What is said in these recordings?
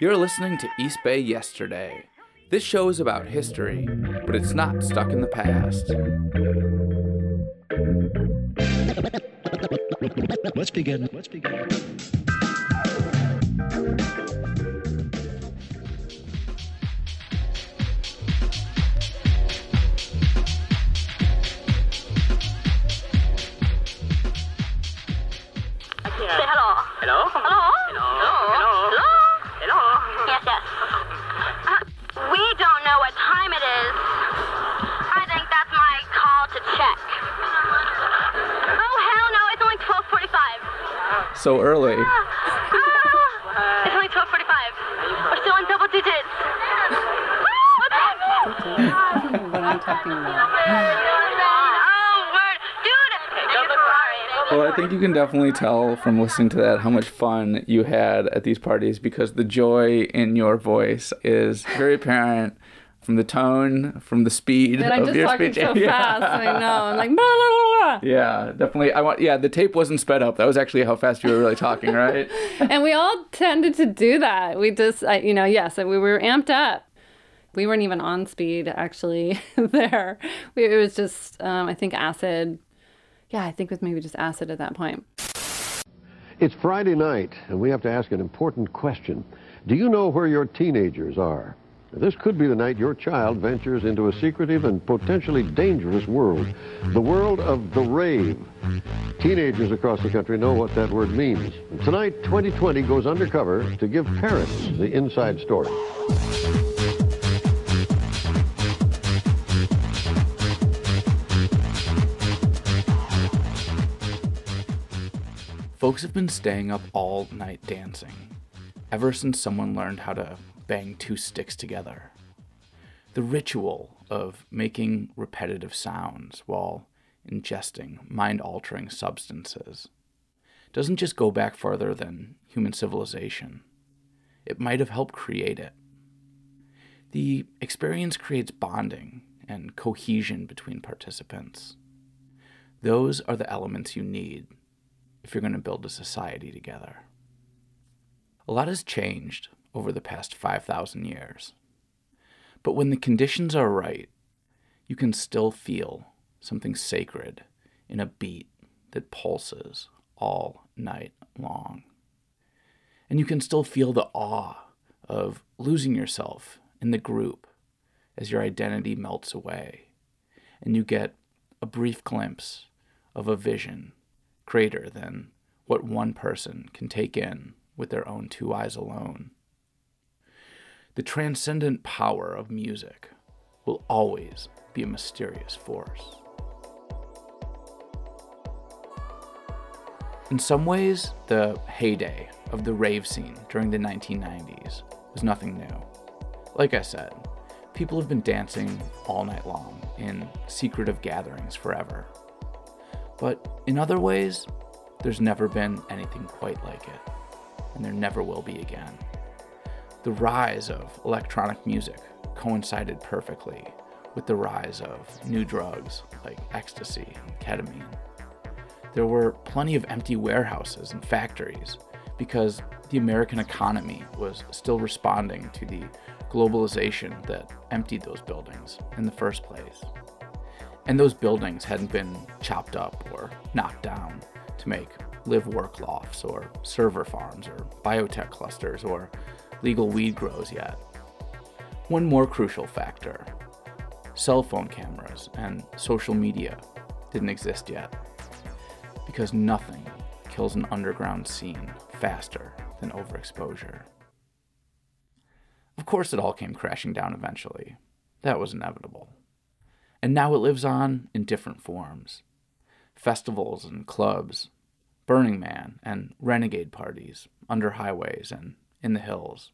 You're listening to East Bay Yesterday. This show is about history, but it's not stuck in the past. Let's begin. Let's begin. So early. It's only 1245. We're still in double digits. What the heck? what I'm talking about. Oh, word. Dude. Well, I think you can definitely tell from listening to that how much fun you had at these parties because the joy in your voice is very apparent from the tone, from the speed And I'm of just your talking speech. so Yeah. fast. I know. I'm like, blah, blah, blah, blah. Yeah, definitely. I want. Yeah, the tape wasn't sped up. That was actually how fast you were really talking, right? and we all tended to do that. We just, I, you know, yes, we were amped up. We weren't even on speed actually there. We, it was just, um, I think, acid. Yeah, I think it was maybe just acid at that point. It's Friday night, and we have to ask an important question. Do you know where your teenagers are? This could be the night your child ventures into a secretive and potentially dangerous world, the world of the rave. Teenagers across the country know what that word means. Tonight, 2020 goes undercover to give parents the inside story. Folks have been staying up all night dancing ever since someone learned how to bang two sticks together. The ritual of making repetitive sounds while ingesting mind altering substances doesn't just go back further than human civilization, it might have helped create it. The experience creates bonding and cohesion between participants. Those are the elements you need if you're going to build a society together. A lot has changed over the past 5,000 years. But when the conditions are right, you can still feel something sacred in a beat that pulses all night long. And you can still feel the awe of losing yourself in the group as your identity melts away, and you get a brief glimpse of a vision greater than what one person can take in with their own two eyes alone. The transcendent power of music will always be a mysterious force. In some ways, the heyday of the rave scene during the 1990s was nothing new. Like I said, people have been dancing all night long in secretive gatherings forever. But in other ways, there's never been anything quite like it, and there never will be again. The rise of electronic music coincided perfectly with the rise of new drugs like ecstasy and ketamine. There were plenty of empty warehouses and factories because the American economy was still responding to the globalization that emptied those buildings in the first place. And those buildings hadn't been chopped up or knocked down to make live work lofts or server farms or biotech clusters or legal weed grows yet. One more crucial factor cell phone cameras and social media didn't exist yet because nothing kills an underground scene faster than overexposure. Of course, it all came crashing down eventually. That was inevitable. And now it lives on in different forms festivals and clubs, Burning Man and renegade parties under highways and in the hills.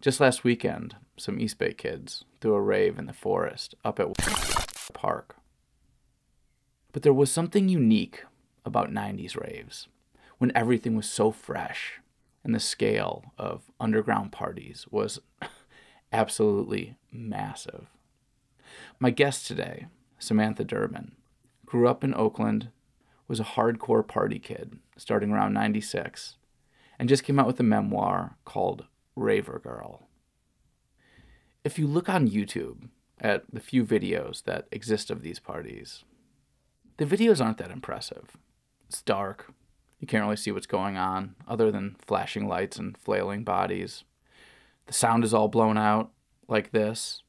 Just last weekend, some East Bay kids threw a rave in the forest up at Park. But there was something unique about 90s raves when everything was so fresh and the scale of underground parties was absolutely massive. My guest today, Samantha Durbin, grew up in Oakland, was a hardcore party kid starting around 96, and just came out with a memoir called Raver Girl. If you look on YouTube at the few videos that exist of these parties, the videos aren't that impressive. It's dark. You can't really see what's going on other than flashing lights and flailing bodies. The sound is all blown out like this.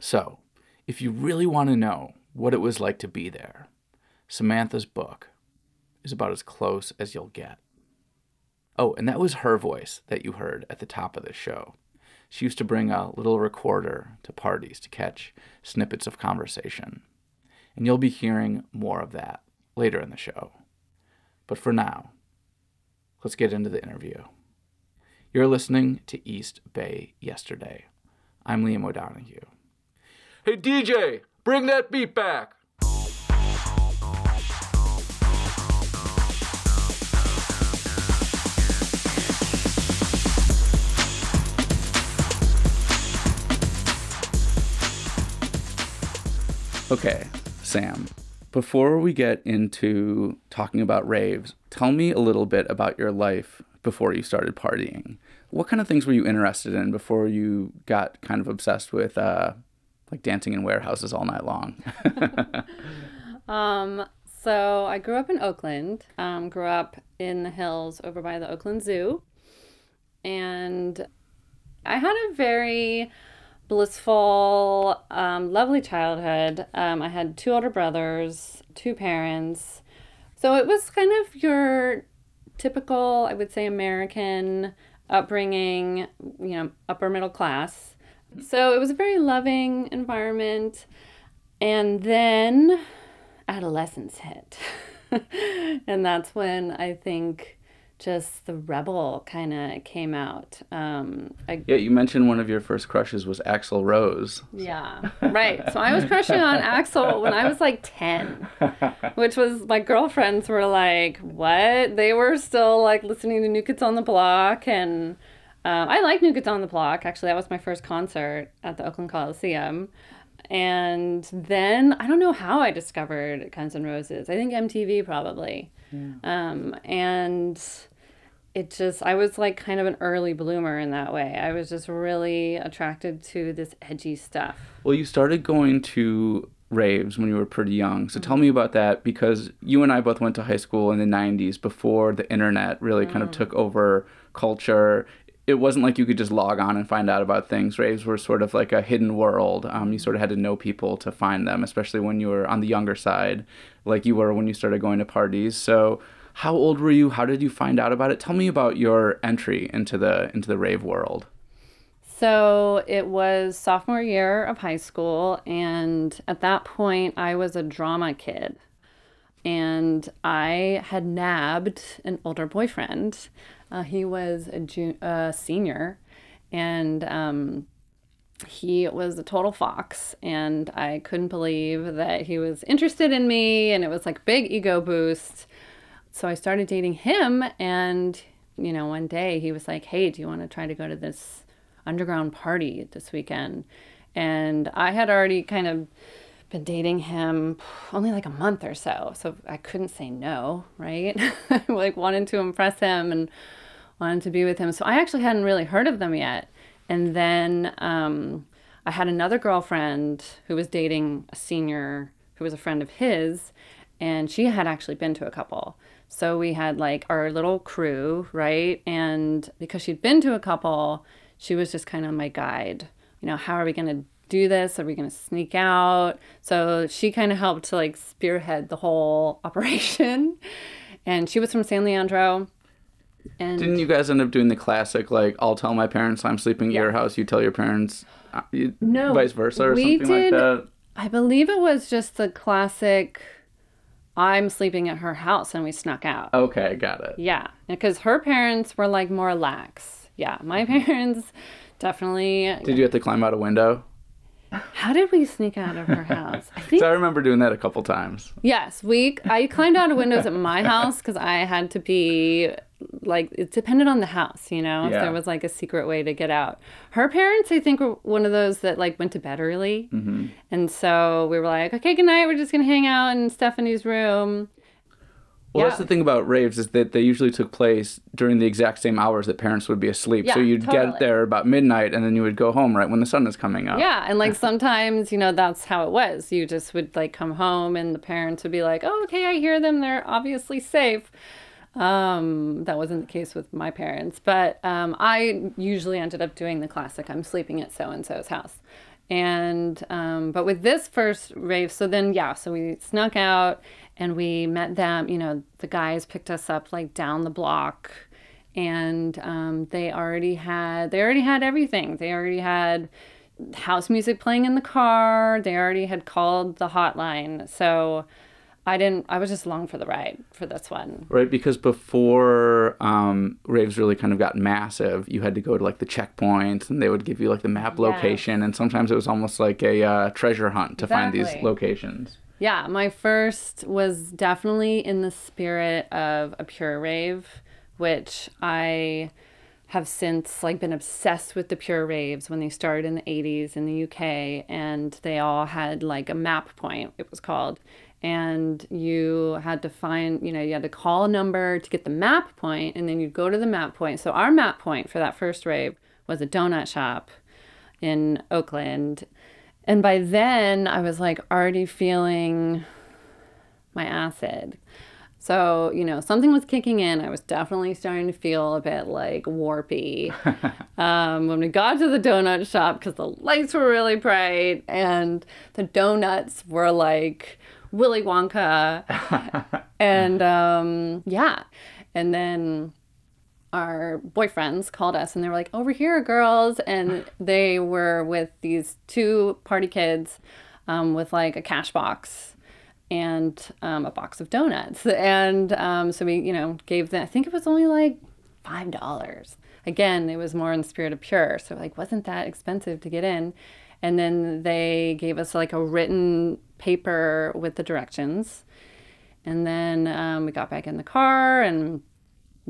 So, if you really want to know what it was like to be there, Samantha's book is about as close as you'll get. Oh, and that was her voice that you heard at the top of the show. She used to bring a little recorder to parties to catch snippets of conversation. And you'll be hearing more of that later in the show. But for now, let's get into the interview. You're listening to East Bay Yesterday. I'm Liam O'Donoghue. Hey, DJ, bring that beat back. Okay, Sam, before we get into talking about raves, tell me a little bit about your life before you started partying. What kind of things were you interested in before you got kind of obsessed with uh, like dancing in warehouses all night long? Um, so I grew up in Oakland. Um, grew up in the hills over by the Oakland Zoo, and I had a very blissful, um, lovely childhood. Um, I had two older brothers, two parents, so it was kind of your typical, I would say, American upbringing. You know, upper middle class. So it was a very loving environment, and then adolescence hit. and that's when I think just the rebel kind of came out. Um, I, yeah, you mentioned one of your first crushes was Axl Rose. yeah, right. So I was crushing on Axl when I was like 10, which was my girlfriends were like, what? They were still like listening to New Kids on the Block. And um, I like New Kids on the Block. Actually, that was my first concert at the Oakland Coliseum. And then I don't know how I discovered Guns N' Roses. I think MTV probably. Um, and it just, I was like kind of an early bloomer in that way. I was just really attracted to this edgy stuff. Well, you started going to raves when you were pretty young. So tell me about that because you and I both went to high school in the 90s before the internet really kind of took over culture. It wasn't like you could just log on and find out about things. Raves were sort of like a hidden world. Um, you sort of had to know people to find them, especially when you were on the younger side, like you were when you started going to parties. So, how old were you? How did you find out about it? Tell me about your entry into the into the rave world. So it was sophomore year of high school, and at that point, I was a drama kid. And I had nabbed an older boyfriend. Uh, he was a ju- uh, senior, and um, he was a total fox. And I couldn't believe that he was interested in me, and it was like big ego boost. So I started dating him, and you know, one day he was like, "Hey, do you want to try to go to this underground party this weekend?" And I had already kind of been dating him only like a month or so, so I couldn't say no, right? Like wanted to impress him and wanted to be with him. So I actually hadn't really heard of them yet. And then um, I had another girlfriend who was dating a senior who was a friend of his, and she had actually been to a couple. So we had like our little crew, right? And because she'd been to a couple, she was just kind of my guide. You know, how are we going to do this? Are we going to sneak out? So she kind of helped to like spearhead the whole operation. And she was from San Leandro. And Didn't you guys end up doing the classic like I'll tell my parents I'm sleeping at your house, you tell your parents, uh, you, No, vice versa or we something did- like that? I believe it was just the classic I'm sleeping at her house and we snuck out. Okay, got it. Yeah, because her parents were like more lax. Yeah, my mm-hmm. parents definitely. Did you have to climb out a window? How did we sneak out of her house? I think So I remember doing that a couple times. yes, we. I climbed out of windows at my house because I had to be like it depended on the house, you know. yeah. If there was like a secret way to get out. Her parents, I think, were one of those that like went to bed early, mm-hmm. and so we were like, okay, good night. We're just gonna hang out in Stephanie's room. Well, yeah. that's the thing about raves is that they usually took place during the exact same hours that parents would be asleep. Yeah, so you'd totally. get there about midnight, and then you would go home right when the sun is coming up. Yeah, and like sometimes, you know, that's how it was. You just would like come home and the parents would be like, "Oh, okay, I hear them. They're obviously safe." Um, that wasn't the case with my parents, but um, I usually ended up doing the classic. I'm sleeping at so and so's house, and um, but with this first rave, so then yeah, so we snuck out and we met them. You know, the guys picked us up like down the block and um, they already had they already had everything. They already had house music playing in the car. They already had called the hotline. So I didn't. I was just along for the ride for this one. Right, because before um, raves really kind of got massive, you had to go to like the checkpoints, and they would give you like the map location, and sometimes it was almost like a uh, treasure hunt to find these locations. Yeah, my first was definitely in the spirit of a pure rave, which I have since like been obsessed with the pure raves when they started in the 80s in the UK and they all had like a map point it was called. And you had to find you know you had to call a number to get the map point and then you'd go to the map point. So our map point for that first rave was a donut shop in Oakland and by then I was like already feeling my acid. So, you know, something was kicking in. I was definitely starting to feel a bit like warpy. um, when we got to the donut shop, because the lights were really bright and the donuts were like Willy Wonka. and um, yeah. And then our boyfriends called us and they were like, over here, girls. And they were with these two party kids um, with like a cash box and um, a box of donuts. And um, so we, you know, gave them, I think it was only like $5. Again, it was more in the spirit of pure. So like, wasn't that expensive to get in. And then they gave us like a written paper with the directions. And then um, we got back in the car and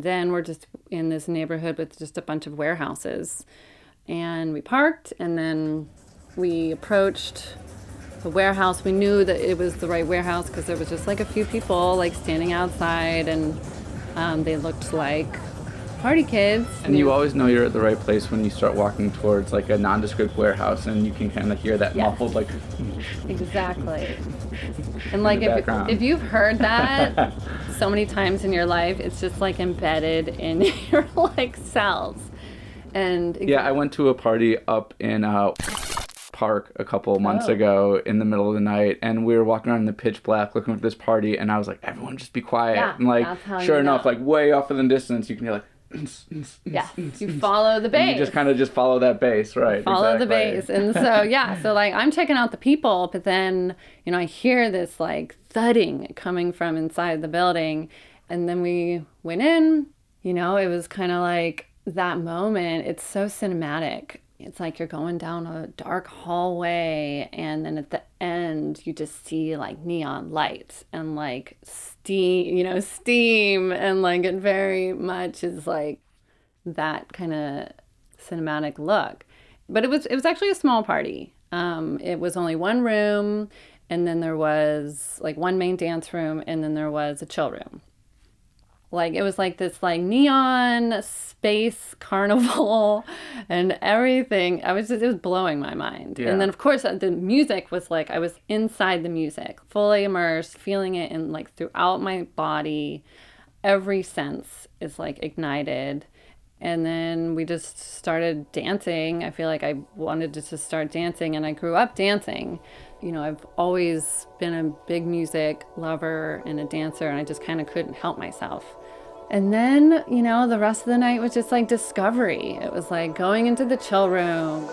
then we're just in this neighborhood with just a bunch of warehouses. And we parked and then we approached the warehouse. We knew that it was the right warehouse because there was just like a few people like standing outside and um, they looked like party kids. And you always know you're at the right place when you start walking towards like a nondescript warehouse, and you can kind of hear that Yeah. muffled like. Exactly. And like if, background. if you've heard that so many times in your life, it's just like embedded in your like cells. And Yeah, I went to a party up in uh, Park a couple months Oh. ago in the middle of the night, and we were walking around in the pitch black looking for this party, and I was like, "Everyone, just be quiet." Yeah, and like, sure you enough, know. like way off in the distance, you can hear like. Yeah, you follow the And bass. you just kind of just follow that bass, right? follow the exactly. bass. And so, yeah, so like I'm checking out the people, but then, you know, I hear this like thudding coming from inside the building. And then we went in, you know, it was kind of like that moment. It's so cinematic. It's like you're going down a dark hallway, and then at the end, you just see like neon lights and like steam, you know, steam, and like it very much is like that kind of cinematic look. But it was it was actually a small party. Um, it was only one room, and then there was like one main dance room, and then there was a chill room. Like it was like this like neon space carnival and everything. I was just, it was blowing my mind. Yeah. And then of course uh, the music was like I was inside the music, fully immersed, feeling it in like throughout my body. Every sense is like ignited. And then we just started dancing. I feel like I wanted to just start dancing and I grew up dancing. You know, I've always been a big music lover and a dancer and I just kind of couldn't help myself. And then, you know, the rest of the night was just like discovery. It was like going into the chill room.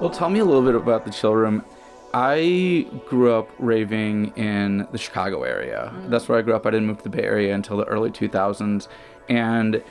Well, tell me a little bit about the chill room. I grew up raving in the Chicago area. That's where I grew up. I didn't move to the Bay Area until the early 2000s. And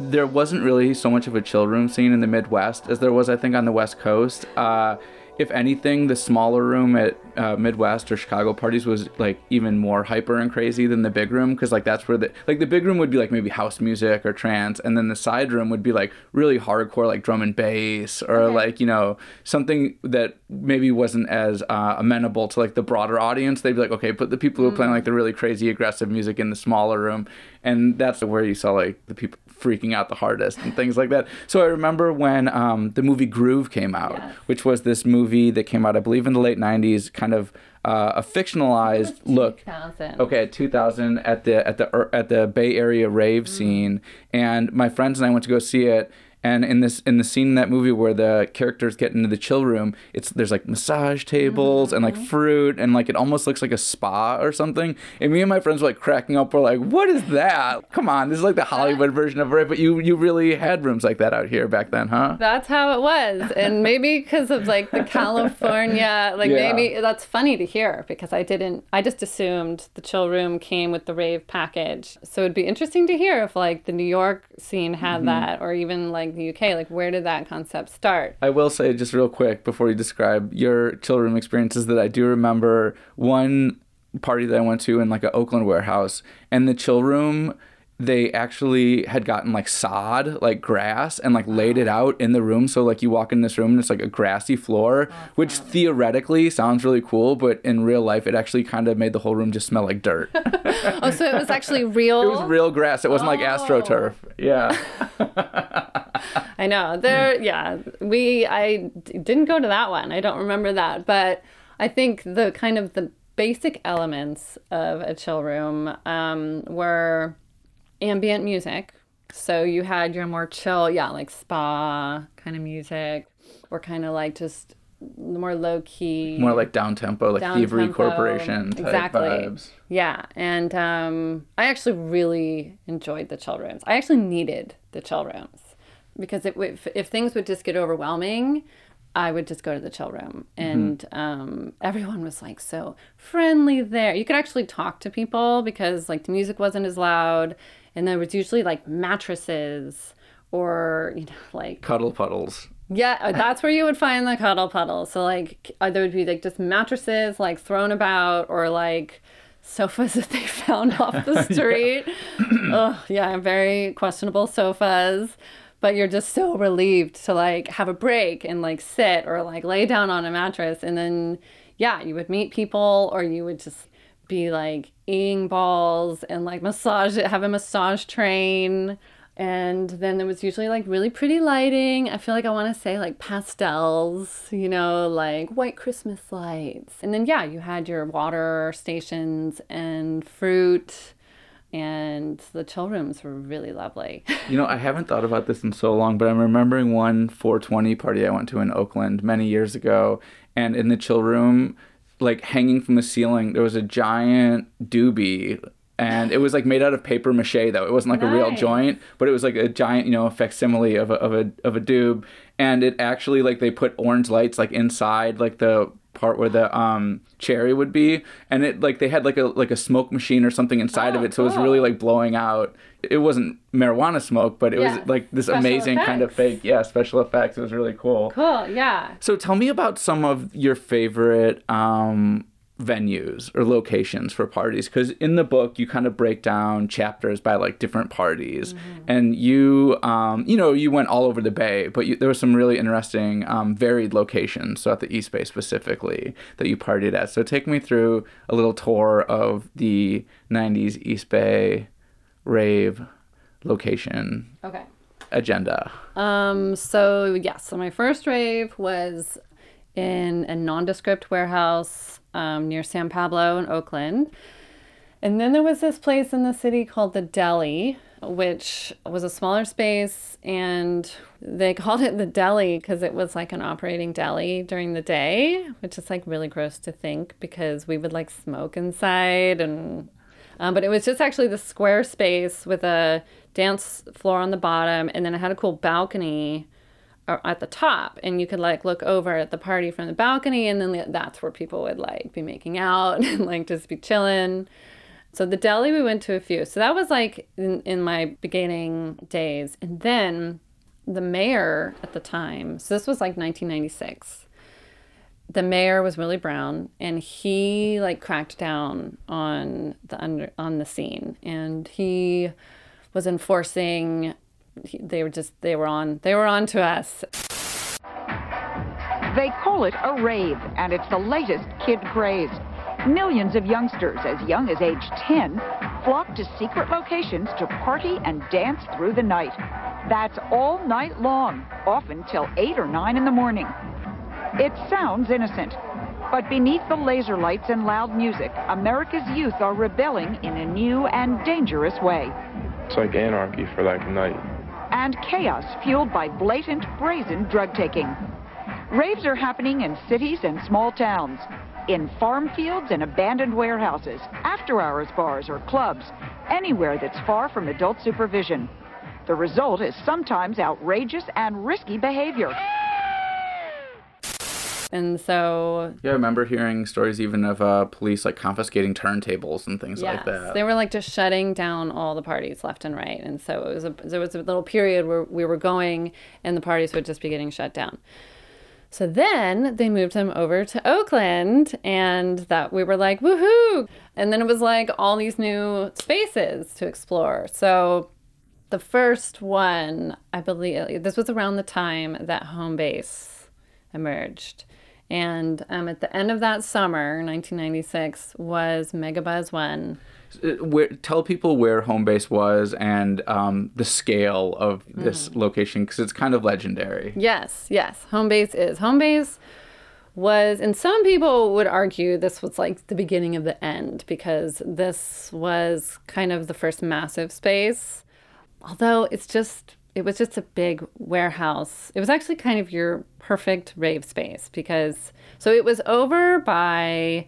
there wasn't really so much of a chill room scene in the Midwest as there was, I think, on the West Coast. Uh, if anything, the smaller room at uh, Midwest or Chicago parties was like even more hyper and crazy than the big room because like that's where the like the big room would be like maybe house music or trance, and then the side room would be like really hardcore like drum and bass or like you know something that maybe wasn't as uh, amenable to like the broader audience. They'd be like, okay, put the people who are playing like the really crazy aggressive music in the smaller room, and that's where you saw like the people freaking out the hardest and things like that. So I remember when um, the movie Groove came out, Yes. which was this movie that came out, I believe, in the late '90s, kind of uh, a fictionalized look. 2000. Okay, at 2000 at the at the at the Bay Area rave scene, and my friends and I went to go see it. And in this in the scene in that movie where the characters get into the chill room, it's there's like massage tables and like fruit and like it almost looks like a spa or something. And me and my friends were like cracking up. We're like, "What is that? Come on, this is like the Hollywood version of it. But you you really had rooms like that out here back then, huh? That's how it was. And maybe because of like the California, like Yeah. maybe that's funny to hear because I didn't, I just assumed the chill room came with the rave package. So it'd be interesting to hear if like the New York scene had Mm-hmm. that or even like the UK, like where did that concept start? I will say just real quick before you describe your chill room experiences that I do remember one party that I went to in like an Oakland warehouse and the chill room they actually had gotten like sod like grass and like laid it out in the room so like you walk in this room and it's like a grassy floor which theoretically sounds really cool but in real life it actually kind of made the whole room just smell like dirt Oh, so it was actually real. It was real grass it wasn't like astroturf yeah I know. There, yeah. We, I d- didn't go to that one. I don't remember that. But I think the kind of the basic elements of a chill room um, were ambient music. So you had your more chill, yeah, like spa kind of music, or kind of like just more low key. more like down tempo like thievery Down-tempo, corporation type exactly. vibes Yeah, and um, I actually really enjoyed the chill rooms. I actually needed the chill rooms because it, if, if things would just get overwhelming, I would just go to the chill room, and um, everyone was like so friendly there. You could actually talk to people because like the music wasn't as loud, and there was usually like mattresses or you know like cuddle puddles yeah, uh, that's where you would find the cuddle puddles So like uh, there would be like just mattresses like thrown about or like sofas that they found off the street. Ugh, yeah, very questionable sofas. But you're just so relieved to like have a break and like sit or like lay down on a mattress and then yeah, you would meet people or you would just be like eating balls and like massage have a massage train and then there was usually like really pretty lighting. I feel like I want to say like pastels, you know, like white Christmas lights. And then, yeah, you had your water stations and fruit, and the chill rooms were really lovely. You know, I haven't thought about this in so long, but I'm remembering one 420 party I went to in Oakland many years ago, and in the chill room, like hanging from the ceiling, there was a giant doobie. And it was like made out of paper mache though. It wasn't like a real joint, but it was like a giant, you know, facsimile of a of a of a doob. And it actually like they put orange lights like inside like the part where the um cherry would be and it like they had like a like a smoke machine or something inside of Oh, it so it was really like blowing out. It wasn't marijuana smoke but it Yeah, was like this special amazing kind of fake yeah special effects. It was really cool. Cool, yeah. so tell me about some of your favorite um venues or locations for parties because in the book you kind of break down chapters by like different parties. And you um you know you went all over the bay but you, there was some really interesting um, varied locations so at the east bay specifically that you partied at. So take me through a little tour of the 90s east bay rave location Okay. agenda. Um, so yeah, so my first rave was in a nondescript warehouse um, near San Pablo in Oakland. And then there was this place in the city called the Deli, which was a smaller space, and they called it the Deli because it was like an operating deli during the day, which is like really gross to think because we would like smoke inside and um, but it was just actually the square space with a dance floor on the bottom, and then it had a cool balcony at the top, and you could like look over at the party from the balcony, and then that's where people would like be making out and like just be chilling. So the deli we went to a few. So that was like in, in my beginning days, and then the mayor at the time. So this was like 1996 the mayor was Willie Brown, and he like cracked down on the under on the scene, and he was enforcing. He- They were just they were on they were on to us. They call it a rave, and it's the latest kid craze. Millions of youngsters as young as age 10 flock to secret locations to party and dance through the night. That's all night long, often till 8 or 9 in the morning. It sounds innocent, but beneath the laser lights and loud music, America's youth are rebelling in a new and dangerous way. It's like anarchy for like a night. And chaos fueled by blatant, brazen drug taking. Raves are happening in cities and small towns, in farm fields and abandoned warehouses, after hours bars or clubs, anywhere that's far from adult supervision. The result is sometimes outrageous and risky behavior. And so Yeah, I remember hearing stories even of uh, police like confiscating turntables and things like that. They were like just shutting down all the parties left and right. And so it was a there was a little period where we were going and the parties would just be getting shut down. So then they moved them over to Oakland and that we were like, woohoo! And then it was like all these new spaces to explore. So the first one, I believe this was around the time that home base emerged. And um, at the end of that summer, 1996, was Megabuzz 1. Uh, Where, tell people where home base was and um, the scale of this Mm. location because it's kind of legendary. Yes, yes. Home base is. Home base was, and some people would argue this was like the beginning of the end because this was kind of the first massive space. Although it's just, it was just a big warehouse. It was actually kind of your perfect rave space because, so it was over by,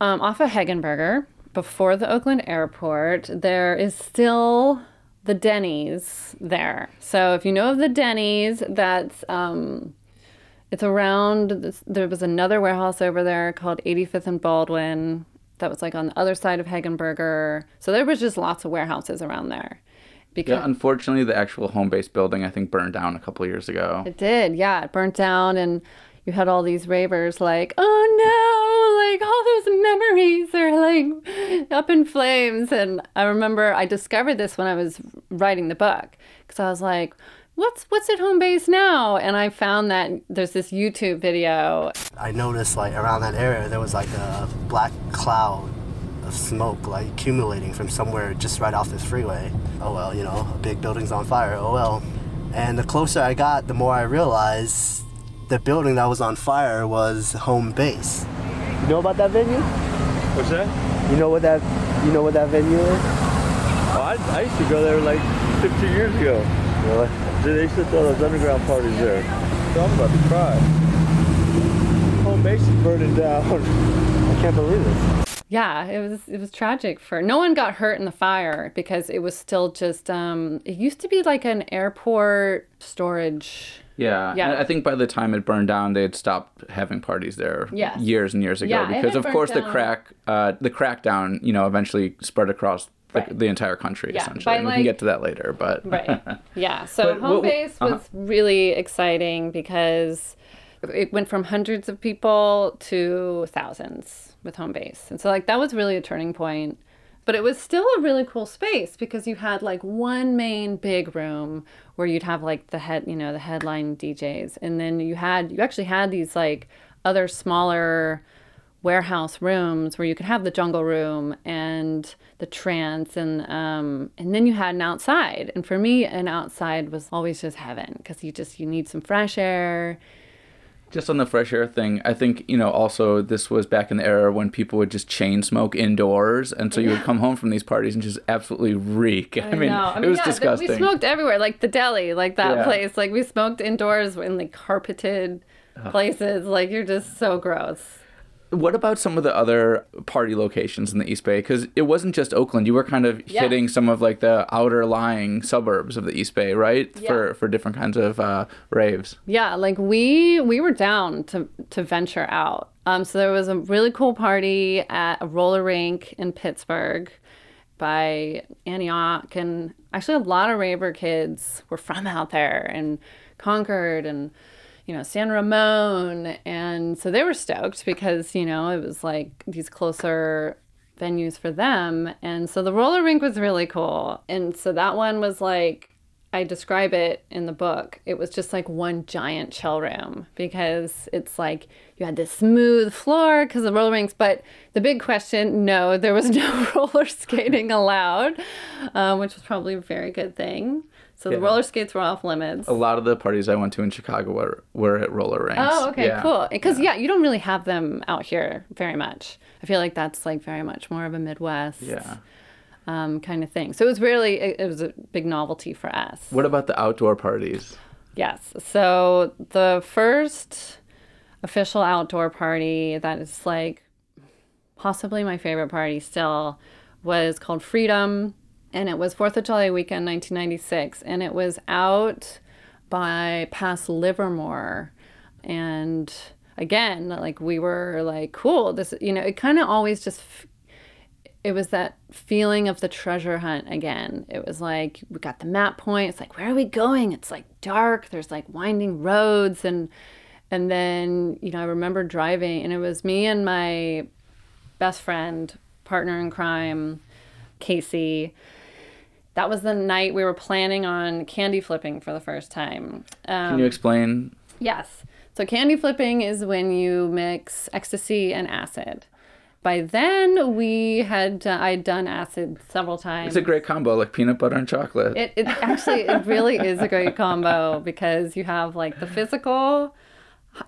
um, off of Hegenberger before the Oakland airport. There is still the Denny's there. So if you know of the Denny's, that's um, it's around. There was another warehouse over there called 85th and Baldwin. That was like on the other side of Hegenberger. So there was just lots of warehouses around there. Because Yeah, unfortunately, the actual home base building I think burned down a couple years ago. It did, yeah. It burnt down, and you had all these ravers like, oh no, like all those memories are like up in flames. And I remember I discovered this when I was writing the book because I was like, what's what's at home base now? And I found that there's this YouTube video. I noticed like around that area there was like a black cloud of smoke like accumulating from somewhere just right off this freeway. Oh well, you know, a big building's on fire. Oh well. And the closer I got, the more I realized the building that was on fire was home base. You know about that venue? What's that? You know what that you know what that venue is? Oh, I, I used to go there like 15 years ago. Really? They used to throw those underground parties there. So I'm about to cry. Home base is burning down. I can't believe it. Yeah, it was it was tragic for no one got hurt in the fire because it was still just um it used to be like an airport storage Yeah, Yeah. and I think by the time it burned down, they had stopped having parties there Yes. years and years ago Yeah, because, of course, the crack, uh, the crackdown, you know, eventually spread across the, Right. the entire country Yeah, essentially. by, and we can get to that later, but Right. Yeah. So But home what- base was uh-huh. really exciting because it went from hundreds of people to thousands with home base. And so like that was really a turning point. But it was still a really cool space because you had like one main big room where you'd have like the head, you know, the headline DJs. And then you had you actually had these like other smaller warehouse rooms where you could have the jungle room and the trance and um and then you had an outside and for me an outside was always just heaven because you just you need some fresh air just on the fresh air thing, I think you know also this was back in the era when people would just chain smoke indoors, and so you would come home from these parties and just absolutely reek. I, mean, know. it was yeah, disgusting. we smoked everywhere like the deli like that Yeah. place like we smoked indoors in like carpeted places like you're just so gross What about some of the other party locations in the East Bay? Because it wasn't just Oakland. You were kind of Yeah. hitting some of like the outer lying suburbs of the East Bay, right? Yeah. For for different kinds of uh, raves. Yeah, like we we were down to to venture out. Um, so there was a really cool party at a roller rink in Pittsburg by Antioch, and actually a lot of raver kids were from out there and Concord, and you know, San Ramon. And so they were stoked because, you know, it was like these closer venues for them. And so the roller rink was really cool. And so that one was like, I describe it in the book. It was just like one giant chill room because it's like you had this smooth floor because of roller rinks. But the big question no, there was no roller skating allowed, um, which was probably a very good thing. So the roller skates were off limits. A lot of the parties I went to in Chicago were, were at roller rinks. Oh, okay, Yeah. cool. Because yeah. you don't really have them out here very much. I feel like that's like very much more of a Midwest Yeah. um, kind of thing. So it was really it, it was a big novelty for us. What about the outdoor parties? Yes. So the first official outdoor party that is like possibly my favorite party still was called Freedom. And it was 4th of July weekend, 1996. And it was out by past Livermore. And again, like we were like, cool. This, you know, it kind of always just it was that feeling of the treasure hunt again. It was like we got the map point. It's like where are we going? It's like dark. There's like winding roads and and then you know I remember driving and it was me and my best friend, partner in crime, Casey. That was the night we were planning on candy flipping for the first time. Um, Can you explain? Yes. So candy flipping is when you mix ecstasy and acid. By then, we had uh, I'd done acid several times. It's a great combo, like peanut butter and chocolate. It, it actually it really is a great combo because you have like the physical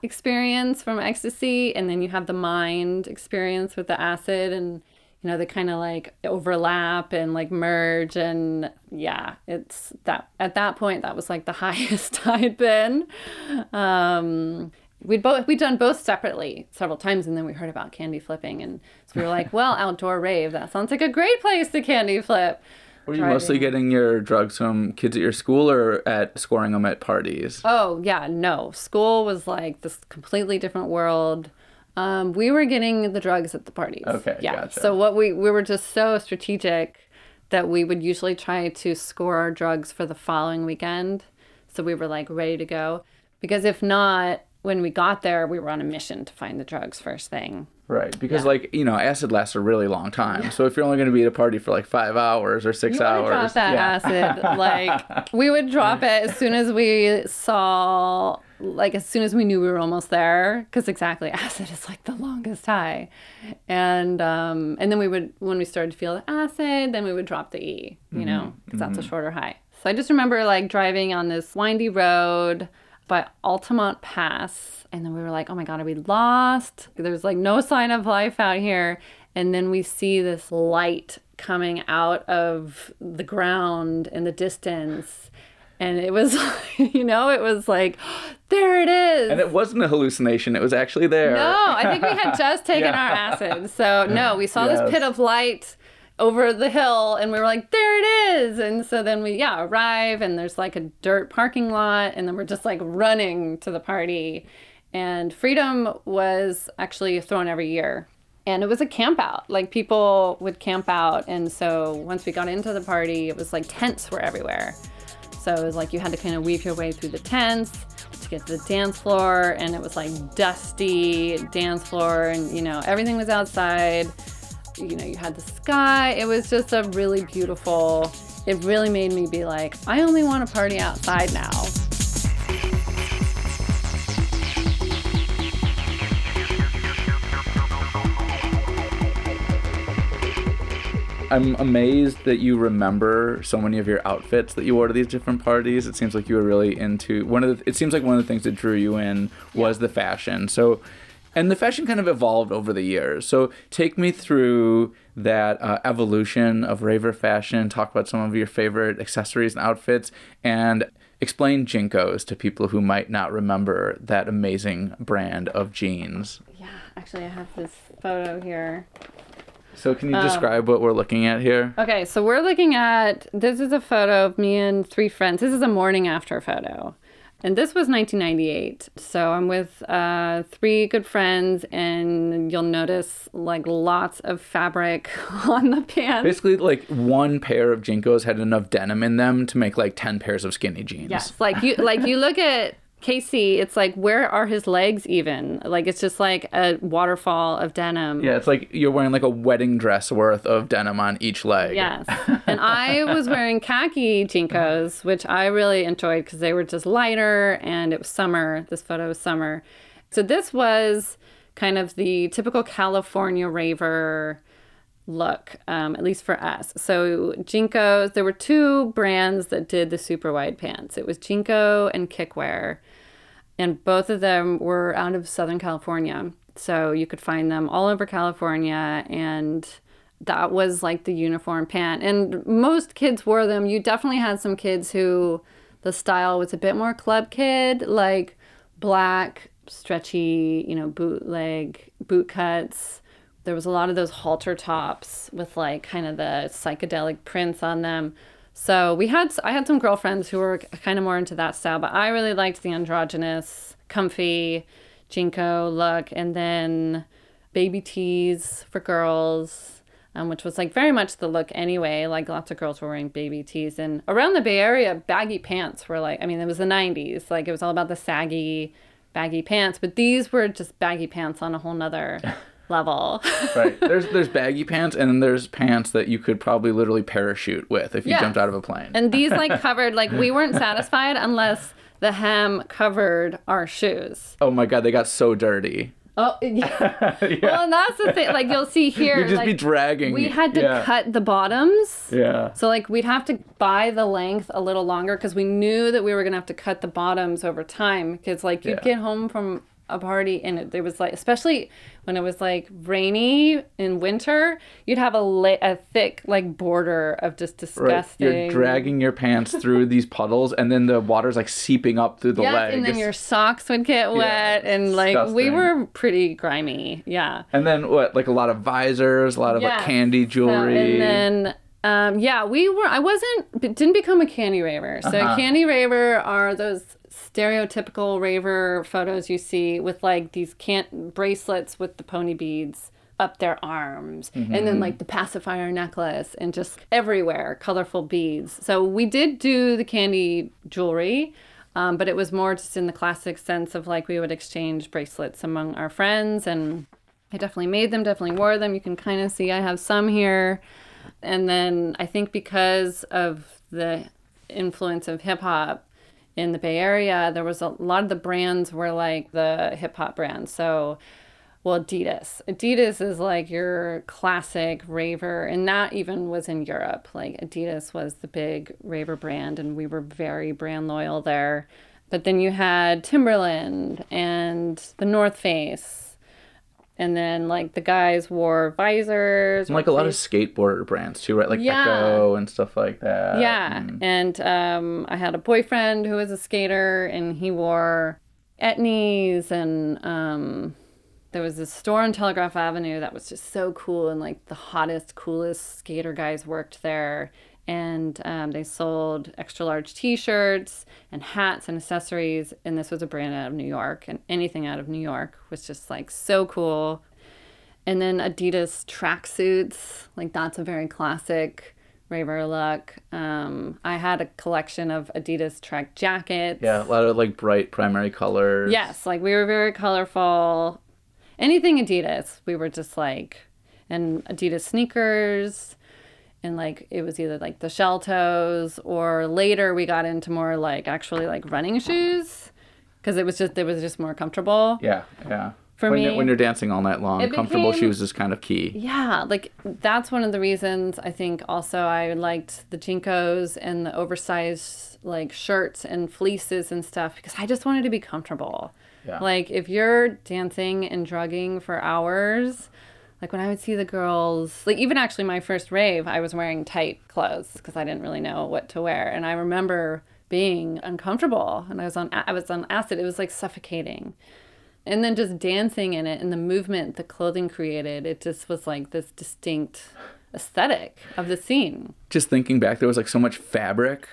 experience from ecstasy and then you have the mind experience with the acid and you know they kind of like overlap and like merge and yeah it's that at that point that was like the highest I'd been um we'd both we'd done both separately several times and then we heard about candy flipping and so we were like well outdoor rave that sounds like a great place to candy flip Were you mostly getting your drugs from kids at your school or at scoring them at parties? Oh, yeah, no. School was like this completely different world. Um, we were getting the drugs at the parties. Okay, yeah. gotcha. So what we we were just so strategic that we would usually try to score our drugs for the following weekend. So we were like ready to go because if not, when we got there, we were on a mission to find the drugs first thing. Right, because like you know, acid lasts a really long time. So if you're only going to be at a party for like five hours or six You hours, drop that yeah. acid. Like we would drop it as soon as we saw, like as soon as we knew we were almost there, because exactly acid is like the longest high, and um, and then we would when we started to feel the acid, then we would drop the E, you know, because that's a shorter high. So I just remember like driving on this windy road by Altamont Pass, and then we were like, oh my god, are we lost? There's like no sign of life out here. And then we see this light coming out of the ground in the distance. And it was, you know, it was like, there it is. And it wasn't a hallucination; it was actually there. No, I think we had just taken Yeah. our acid. So no, we saw Yes. this pit of light over the hill and we were like, there it is. And so then we, yeah, arrive and there's like a dirt parking lot and then we're just like running to the party. And Freedom was actually thrown every year. And it was a camp out. Like people would camp out. And so once we got into the party, it was like tents were everywhere. So it was like you had to kind of weave your way through the tents to get to the dance floor, and it was like dusty dance floor, and you know everything was outside. You know you had the sky. It was just a really beautiful. It really made me be like, I only want to party outside now. I'm amazed that you remember so many of your outfits that you wore to these different parties. It seems like you were really into one of the. It seems like one of the things that drew you in was the fashion. So, and the fashion kind of evolved over the years. So, take me through that uh, evolution of raver fashion. Talk about some of your favorite accessories and outfits, and explain JNCOs to people who might not remember that amazing brand of jeans. Yeah, actually, I have this photo here. So, can you describe what we're looking at here? Okay, so we're looking at this is a photo of me and three friends. This is a morning after photo. And this was 1998. So I'm with uh, three good friends, and you'll notice like lots of fabric on the pants. Basically, like one pair of JNCOs had enough denim in them to make like ten pairs of skinny jeans. Yes, like you like you look at Casey, it's like, where are his legs even? Like, it's just like a waterfall of denim. Yeah, it's like you're wearing like a wedding dress worth of denim on each leg. Yes. and I was wearing khaki JNCOs, which I really enjoyed because they were just lighter and it was summer. This photo was summer. So this was kind of the typical California raver look, um, at least for us. So JNCOs, there were two brands that did the super wide pants. It was JNCO and Kikwear, and both of them were out of Southern California. So you could find them all over California, and that was like the uniform pant. And most kids wore them. You definitely had some kids who the style was a bit more club kid, like black, stretchy, you know, bootleg, boot cuts there was a lot of those halter tops with like kind of the psychedelic prints on them. So we had I had some girlfriends who were kind of more into that style, but I really liked the androgynous, comfy JNCO look, and then baby tees for girls, um, which was like very much the look anyway. Like lots of girls were wearing baby tees, and around the Bay Area, baggy pants were like I mean it was the '90s, like it was all about the saggy, baggy pants, but these were just baggy pants on a whole nother level. right. There's there's baggy pants and then there's pants that you could probably literally parachute with if you Yeah. jumped out of a plane. And these like covered like we weren't satisfied unless the hem covered our shoes. oh my god, they got so dirty. Oh yeah. Well, and that's the thing. Like you'll see here, You'd just like, be dragging. we had to yeah. cut the bottoms. Yeah. So like we'd have to buy the length a little longer because we knew that we were gonna have to cut the bottoms over time. Because like you'd Yeah. get home from a party and it, there was like, especially when it was like rainy in winter, you'd have a la- a thick like border of just Right. disgusting. You're dragging your pants through these puddles and then the water's like seeping up through the Yes, legs. and then your socks would get wet, and like we were pretty grimy. Yeah. And then what? Like a lot of visors, a lot of like Yes. candy So, jewelry. and then, um, yeah, we were. I wasn't. Didn't become a candy raver. So Uh-huh. candy raver are those stereotypical raver photos you see with like these can't bracelets with the pony beads up their arms and Mm-hmm. then like the pacifier necklace and just everywhere colorful beads so we did do the candy jewelry um, but it was more just in the classic sense of like we would exchange bracelets among our friends and I definitely made them, definitely wore them. You can kind of see I have some here. And then I think because of the influence of hip hop in the Bay Area, there was a lot of the brands were like the hip hop brands. So, well, Adidas. Adidas is like your classic raver, and that even was in Europe. Like Adidas was the big raver brand, and we were very brand loyal there. But then you had Timberland and the North Face and then like the guys wore visors. And, like a lot of skateboarder brands too, right? Like Yeah. Ecko and stuff like that. yeah, and um, I had a boyfriend who was a skater, and he wore Etnies, and um, there was this store on Telegraph Avenue that was just so cool, and like the hottest, coolest skater guys worked there. And um, they sold extra large T-shirts and hats and accessories, and this was a brand out of New York, and anything out of New York was just like so cool. And then Adidas tracksuits, like that's a very classic raver look. Um, I had a collection of Adidas track jackets. Yeah, a lot of like bright primary colors. Yes, like we were very colorful. Anything Adidas, we were just like, and Adidas sneakers, and like it was either like the shell toes, or later we got into more like actually like running shoes, because it was just it was just more comfortable. Yeah, yeah. For when me- you're, when you're dancing all night long, comfortable became- shoes is kind of key. Yeah, like that's one of the reasons I think also I liked the JNCOs and the oversized like shirts and fleeces and stuff because I just wanted to be comfortable. Yeah. Like if you're dancing and drugging for hours, like when I would see the girls, like even actually my first rave, I was wearing tight clothes because I didn't really know what to wear, and I remember being uncomfortable, and I was on I was on acid. It was like suffocating and then just dancing in it and the movement the clothing created it just was like this distinct aesthetic of the scene Just thinking back, there was like so much fabric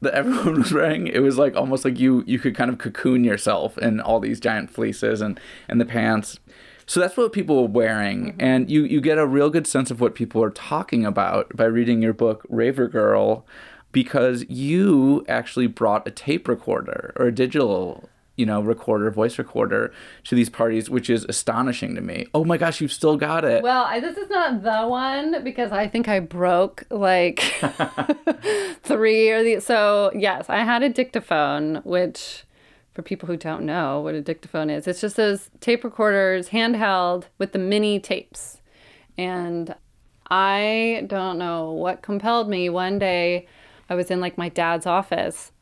that everyone was wearing. It was like almost like you you could kind of cocoon yourself in all these giant fleeces and and the pants. So that's what people were wearing, mm-hmm. and you you get a real good sense of what people are talking about by reading your book Raver Girl, because you actually brought a tape recorder or a digital you know, recorder, voice recorder to these parties, which is astonishing to me. Oh my gosh, you've still got it. Well, I, this is not the one because I think I broke like three or the. So yes, I had a dictaphone, which for people who don't know what a dictaphone is, it's just those tape recorders, handheld with the mini tapes. And I don't know what compelled me. One day, I was in like my dad's office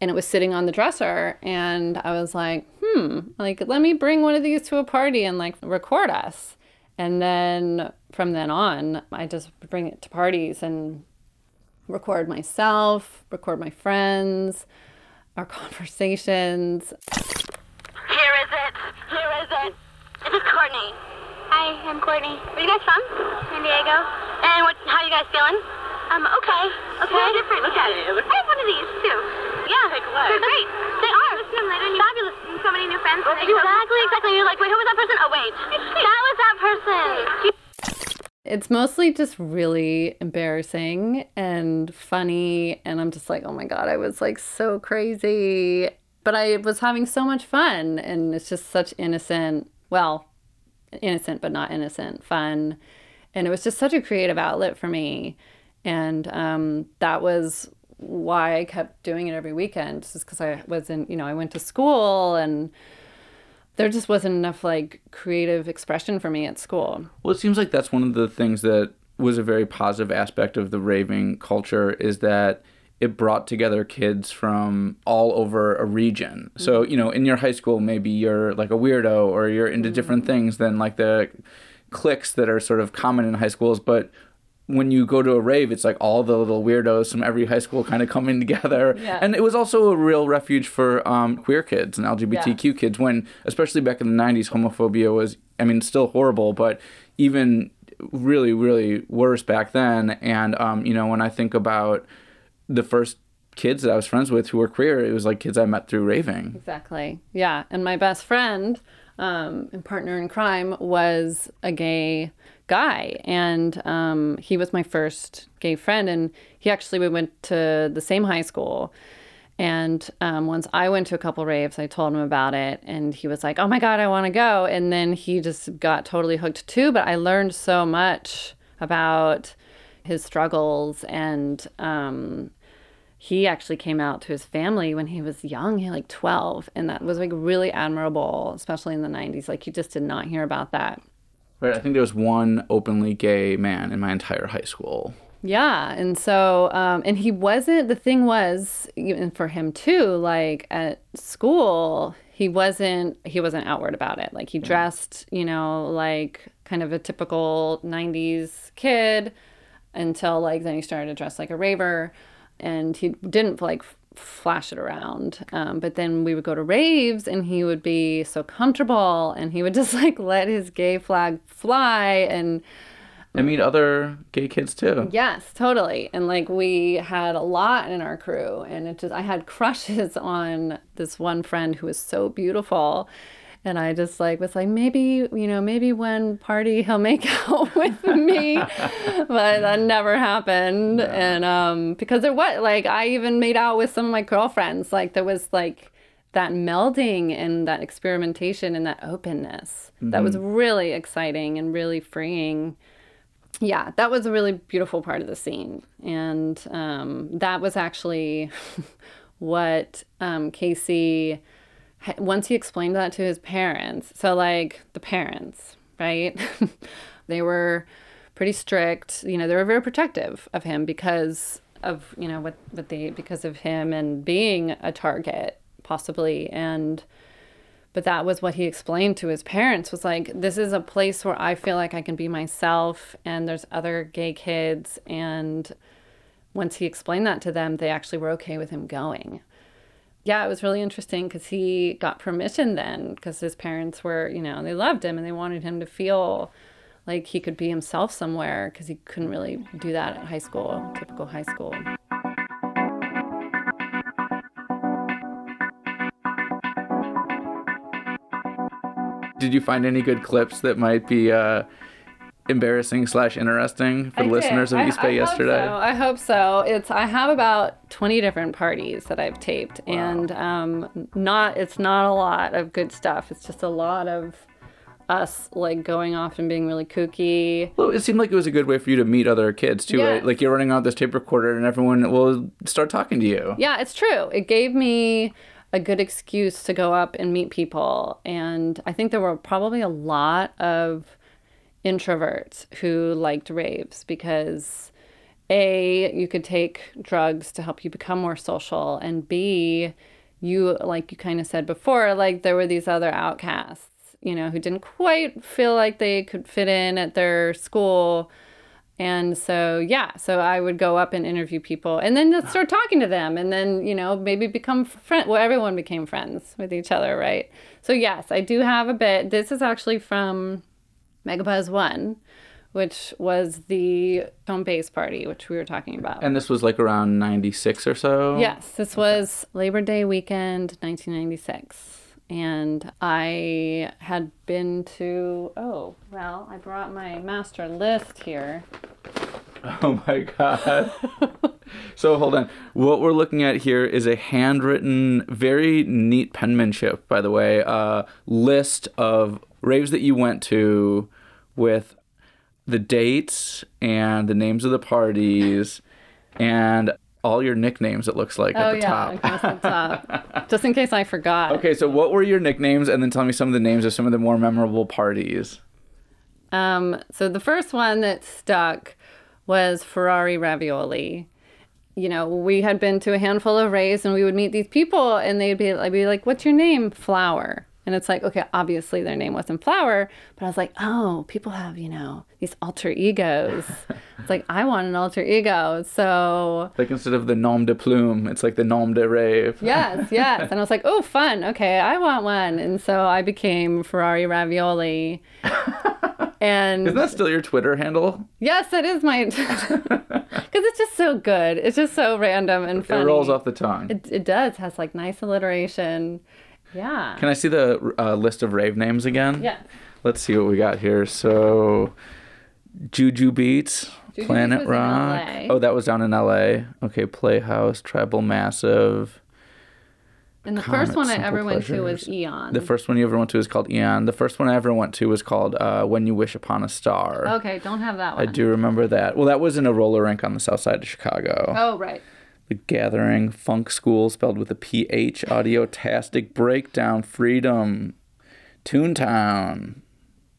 and it was sitting on the dresser and i was like hmm like let me bring one of these to a party and like record us and then from then on i just bring it to parties and record myself record my friends our conversations Here is it. Here is it. This is Courtney. Hi, I'm Courtney. Where you guys from? San Diego. And what? How are you guys feeling? Um, okay. Okay. Very different. Look at it. I have one of these too. Yeah. Like what? They're great. They are. Listen to them later. Fabulous. So many new friends. Exactly. Exactly. You're like, wait, who was that person? Oh, wait. That was that person. It's mostly just really embarrassing and funny and i'm just like oh my god i was like so crazy. But i was having so much fun and it's just such innocent well innocent but not innocent fun. And it was just such a creative outlet for me. And um, that was why i kept doing it every weekend just because i wasn't you know i went to school and there just wasn't enough like creative expression for me at school Well, it seems like that's one of the things that was a very positive aspect of the raving culture is that it brought together kids from all over a region. So, mm-hmm. you know, in your high school, maybe you're like a weirdo or you're into different mm-hmm. things than like the cliques that are sort of common in high schools. But when you go to a rave, it's like all the little weirdos from every high school kind of coming together. Yeah. And it was also a real refuge for um, queer kids and LGBTQ kids when, especially back in the 90s, homophobia was, I mean, still horrible, but even really, really worse back then. And, um, you know, when I think about the first kids that I was friends with who were queer, it was like kids I met through raving. Exactly. Yeah. And my best friend um, and partner in crime was a gay guy. And um, he was my first gay friend. And he actually, we went to the same high school. And um, once I went to a couple raves, I told him about it. And he was like, oh my God, I want to go. And then he just got totally hooked too. But I learned so much about his struggles and um, he actually came out to his family when he was young, he like 12, and that was like really admirable, especially in the 90s. Like you just did not hear about that. Right. I think there was one openly gay man in my entire high school. Yeah, and so um, and he wasn't. The thing was, even for him too, like at school, he wasn't. He wasn't outward about it. Like he dressed, you know, like kind of a typical '90s kid until like then he started to dress like a raver and he didn't like flash it around. Um, but then we would go to raves and he would be so comfortable and he would just like let his gay flag fly and I meet other gay kids too. yes totally. And like we had a lot in our crew and it just i had crushes on this one friend who was so beautiful and I just like was like maybe you know maybe one party he'll make out with me, but that never happened. And um, because there was like I even made out with some of my girlfriends. Like there was like that melding and that experimentation and that openness that was really exciting and really freeing. Yeah, that was a really beautiful part of the scene, and um, that was actually what um, Casey once he explained that to his parents, so like the parents, right? they were pretty strict. You know, they were very protective of him because of you know what what they because of him and being a target possibly and but that was what he explained to his parents was like this is a place where i feel like i can be myself and there's other gay kids and once he explained that to them they actually were okay with him going yeah, it was really interesting because he got permission then because his parents were, you know, they loved him and they wanted him to feel like he could be himself somewhere because he couldn't really do that at high school, typical high school. Did you find any good clips that might be uh, embarrassing slash interesting for I the did. listeners of I- East I Bay hope yesterday? so. I hope so. It's I have about 20 different parties that I've taped, and um, not it's not a lot of good stuff. It's just a lot of us like going off and being really kooky. Well, it seemed like it was a good way for you to meet other kids too, right? Like you're running out this tape recorder, and everyone will start talking to you. Yeah, it's true. It gave me a good excuse to go up and meet people, and I think there were probably a lot of introverts who liked raves because a you could take drugs to help you become more social and b you like you kind of said before like there were these other outcasts you know who didn't quite feel like they could fit in at their school. And so yeah so i would go up and interview people and then start talking to them and then you know maybe become friend well everyone became friends with each other right? So yes i do have a bit this is actually from Megabuzz One, which was the home base party, which we were talking about. And this was like around 96 or so? yes, this was Labor Day weekend, 1996. And I had been to, oh, well, I brought my master list here. Oh my God. so hold on. What we're looking at here is a handwritten, very neat penmanship, by the way, uh, list of raves that you went to with the dates and the names of the parties and all your nicknames, it looks like, oh, at the yeah, top. across the top. Just in case I forgot. Okay, so what were your nicknames? And then tell me some of the names of some of the more memorable parties. Um, so the first one that stuck was Ferrari ravioli. You know, we had been to a handful of raves and we would meet these people and they'd be, I'd be like, what's your name? Flower. And it's like, okay, obviously their name wasn't Flower, but I was like, oh, people have, you know, these alter egos. it's like, I want an alter ego. So Like instead of the nom de plume, it's like the nom de rave. yes, yes. And I was like, oh, fun. Okay, I want one. And so I became Ferrari ravioli. And Isn't that still your Twitter handle? Yes, that is my because it's just so good. It's just so random and funny. It rolls off the tongue. It, it does has like nice alliteration. Yeah. Can I see the uh, list of rave names again? Yeah. Let's see what we got here. So, Juju Beats, Juju Planet Beats was Rock. Oh, that was down in LA. Okay, Playhouse, Tribal Massive. And the Comet, first one I ever went to was Eon. The first one you ever went to is called Eon. The first one I ever went to was called uh, When You Wish Upon a Star. okay, don't have that one. I do remember that. Well, that was in a roller rink on the south side of Chicago. Oh right. The Gathering, Funk School, spelled with a PH, Audio Tastic Breakdown, Freedom, Toontown,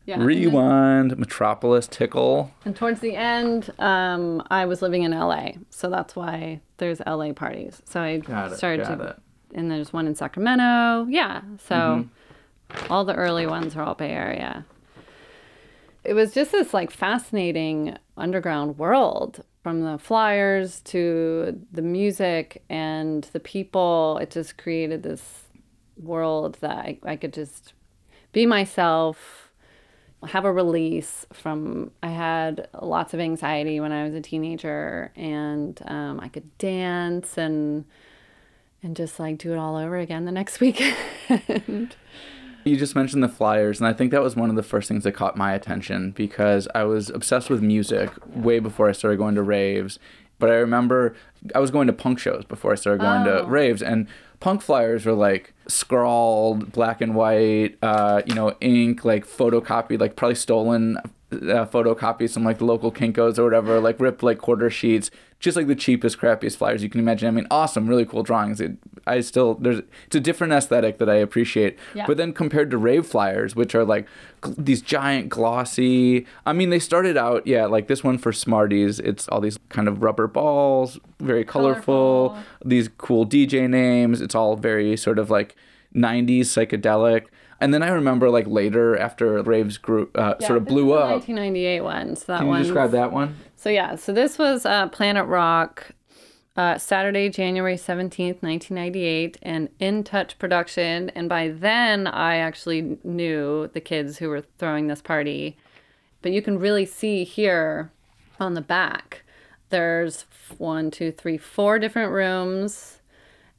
Yeah. and then- Rewind, Metropolis, Tickle. And towards the end, um, I was living in LA, so that's why there's LA parties. So I Got started to, it. and there's one in Sacramento. Yeah, so Mm-hmm. all the early ones are all Bay Area. It was just this like fascinating underground world from the flyers to the music and the people. It just created this world that I, I could just be myself have a release from i had lots of anxiety when i was a teenager and um, i could dance and and just like do it all over again the next weekend You just mentioned the flyers, and I think that was one of the first things that caught my attention because I was obsessed with music way before I started going to raves. But I remember I was going to punk shows before I started going to Oh. raves, and punk flyers were like scrawled, black and white, uh, you know, ink, like photocopied, like probably stolen uh, photocopies from like the local Kinkos or whatever, like ripped like quarter sheets, just like the cheapest, crappiest flyers you can imagine. I mean, awesome, really cool drawings. It, I still there's it's a different aesthetic that I appreciate. Yeah. But then compared to rave flyers, which are like gl- these giant glossy. I mean, they started out yeah, like this one for Smarties. It's all these kind of rubber balls, very colorful. Colorful. These cool DJ names. It's all very sort of like 90s psychedelic. And then I remember like later after raves grew uh, sort of blew up. 1998 one so that Can you describe that one? so yeah so this was uh, planet rock uh, saturday january 17th 1998 and in touch production and by then i actually knew the kids who were throwing this party but you can really see here on the back there's one two three four different rooms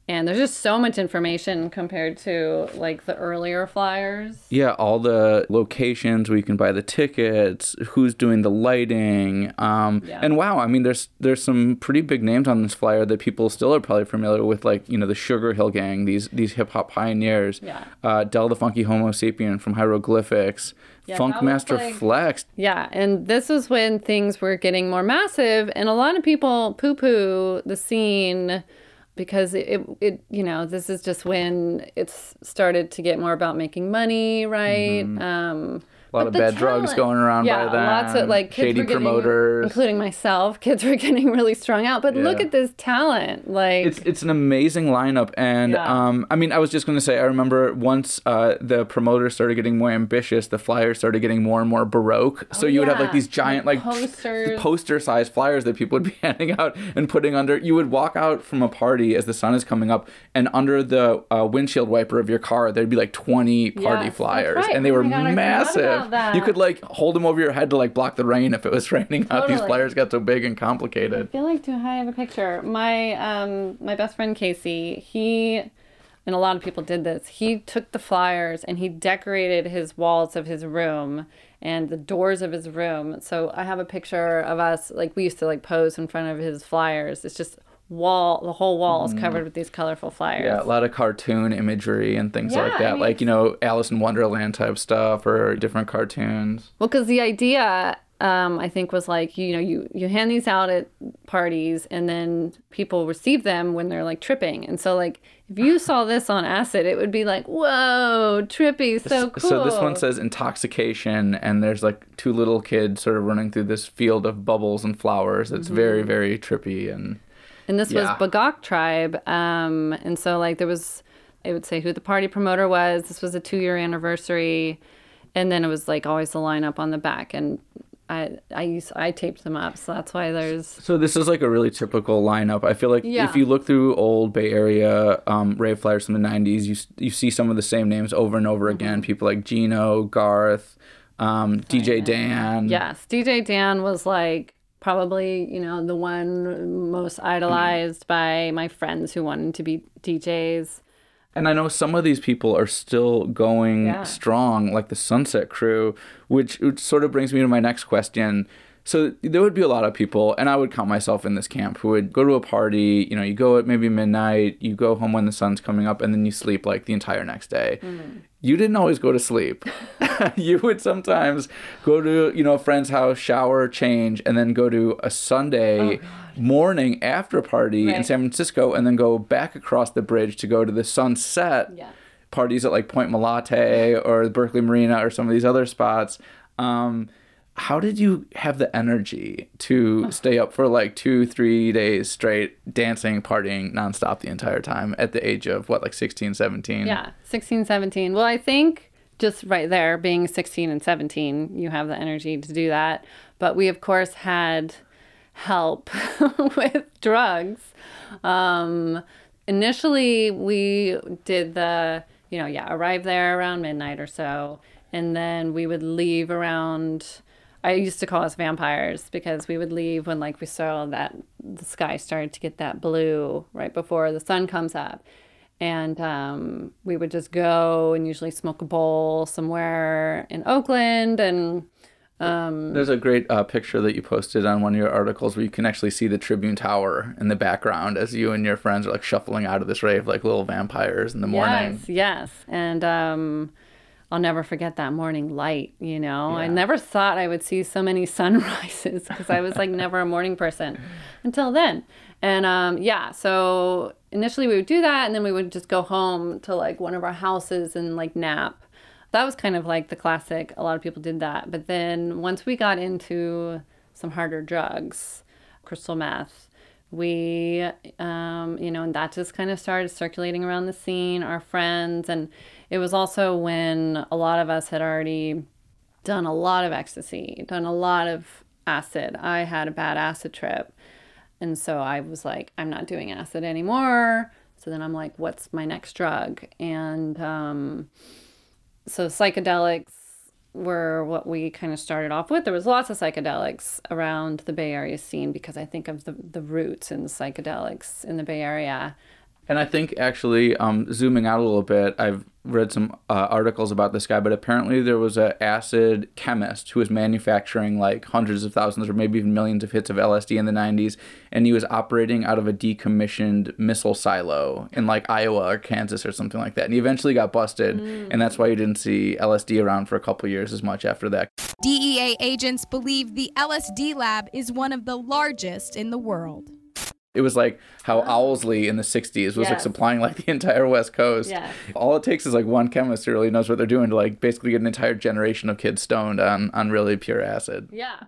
And there's just so much information compared to like the earlier flyers. Yeah, all the locations where you can buy the tickets, who's doing the lighting, um, Yeah. and wow, I mean, there's there's some pretty big names on this flyer that people still are probably familiar with, like you know the Sugar Hill Gang, these these hip hop pioneers, Yeah. uh, Del the Funky Homosapien from Hieroglyphics, Yeah, Funk Master like- Flex, Yeah, and this was when things were getting more massive, and a lot of people poo poo the scene because it, it, it, you know, this is just when it's started to get more about making money, right? Um, a lot but of bad drugs going around yeah, by then. lots of like kids shady were getting, promoters. including myself. Kids were getting really strung out, but look at this talent, like it's it's an amazing lineup and Yeah. um i mean i was just going to say i remember once uh the promoters started getting more ambitious the flyers started getting more and more baroque so you would have like Oh, these giant like Posters. poster sized flyers that people would be handing out and putting under you would walk out from a party as the sun is coming up and under the uh, windshield wiper of your car there'd be like 20 party Yes, flyers right. and they Oh were God, massive that. you could like hold them over your head to like block the rain if it was raining out these Totally. flyers got so big and complicated I feel like too high of a picture? My um my best friend Casey, he and a lot of people did this. He took the flyers and he decorated his walls of his room and the doors of his room. So I have a picture of us like we used to like pose in front of his flyers. It's just wall the whole wall is covered with these colorful flyers. Yeah, a lot of cartoon imagery and things Yeah, like I that. mean, like, you know, Alice in Wonderland type stuff or different cartoons. Well, because the idea, um, I think, was like you know you you hand these out at parties, and then people receive them when they're like tripping, and so like if you saw this on acid, it would be like whoa, trippy, so cool. So this one says intoxication, and there's like two little kids sort of running through this field of bubbles and flowers. It's very, Mm-hmm. very trippy and And this Yeah. was Bagok tribe. Um, and so like there was, I would say who the party promoter was. This was a two year anniversary. And then it was like always the lineup on the back. And I, I used, I taped them up. So that's why there's, So this is like a really typical lineup. I feel like Yeah. if you look through old Bay Area um, rave flyers from the '90s, you you see some of the same names over and over again. Mm-hmm. People like Gino, Garth, um, DJ Dan. yes, DJ Dan was like probably, you know, the one most idolized by my friends who wanted to be DJs. And I know some of these people are still going Yeah. strong, like the Sunset Crew, which, which sort of brings me to my next question. So there would be a lot of people, and I would count myself in this camp, who would go to a party. You know, you go at maybe midnight, you go home when the sun's coming up, and then you sleep like the entire next day. Mm-hmm. You didn't always go to sleep. you would sometimes go to you know a friend's house, shower, change, and then go to a Sunday morning after party in San Francisco, and then go back across the bridge to go to the sunset Yeah. parties at like Point Molate or the Berkeley Marina or some of these other spots. Um, how did you have the energy to stay up for like two, three days straight, dancing, partying nonstop the entire time at the age of what, like 16, 17? Yeah, 16, 17. Well, I think just right there, being 16 and 17, you have the energy to do that. But we, of course, had help with drugs. Um, initially, we did the, you know, yeah, arrive there around midnight or so. And then we would leave around. I used to call us vampires because we would leave when like we saw that the sky started to get that blue right before the sun comes up and um, we would just go and usually smoke a bowl somewhere in Oakland and There's a great uh, picture that you posted on one of your articles where you can actually see the Tribune Tower in the background as you and your friends are like shuffling out of this rave like little vampires in the morning. yes yes and um, I'll never forget that morning light you know I never thought I would see so many sunrises because I was like never a morning person until then and um, yeah so initially we would do that and then we would just go home to like one of our houses and like nap that was kind of like the classic. A lot of people did that. But then once we got into some harder drugs, crystal meth, we, um, you know, and that just kind of started circulating around the scene, our friends. And it was also when a lot of us had already done a lot of ecstasy, done a lot of acid. I had a bad acid trip. And so I was like, I'm not doing acid anymore. So then I'm like, what's my next drug? And, um, so psychedelics were what we kind of started off with. There was lots of psychedelics around the Bay Area scene because I think of the, the roots in psychedelics in the Bay Area. And I think actually, um, zooming out a little bit, I've read some uh, articles about this guy, but apparently there was a acid chemist who was manufacturing like hundreds of thousands or maybe even millions of hits of LSD in the 90s, and he was operating out of a decommissioned missile silo in like Iowa or Kansas or something like that. And he eventually got busted, and that's why you didn't see LSD around for a couple years as much after that. DEA agents believe the LSD lab is one of the largest in the world. It was like how Owsley in the 60s was like supplying like the entire West Coast. Yes. All it takes is like one chemist who really knows what they're doing to like basically get an entire generation of kids stoned on, on really pure acid. Yeah.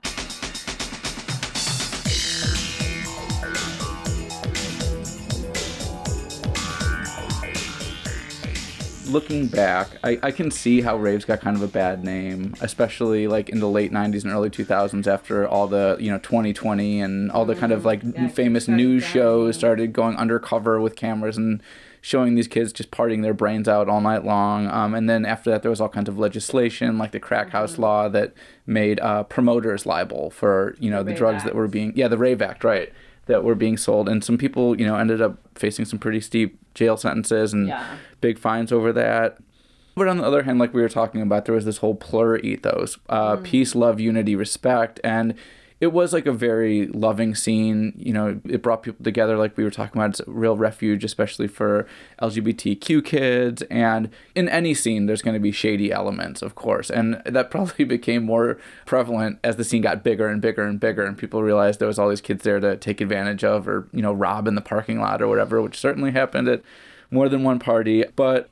Looking back, I, I can see how raves got kind of a bad name, especially like in the late 90s and early 2000s after all the, you know, 2020 and all the kind of like Yeah, famous news dancing. shows started going undercover with cameras and showing these kids just partying their brains out all night long. Um, and then after that, there was all kinds of legislation like the crack house Mm-hmm. law that made uh, promoters liable for, you know, the, Rave drugs that were being, yeah, the Rave Act, right. That were being sold, and some people, you know, ended up facing some pretty steep jail sentences and Yeah. big fines over that. But on the other hand, like we were talking about, there was this whole plur ethos uh, peace, love, unity, respect. And it was like a very loving scene. You know, it brought people together, like we were talking about. It's a real refuge, especially for LGBTQ kids. And in any scene, there's going to be shady elements, of course. And that probably became more prevalent as the scene got bigger and bigger and bigger. And people realized there was all these kids there to take advantage of or, you know, rob in the parking lot or whatever, which certainly happened at more than one party. But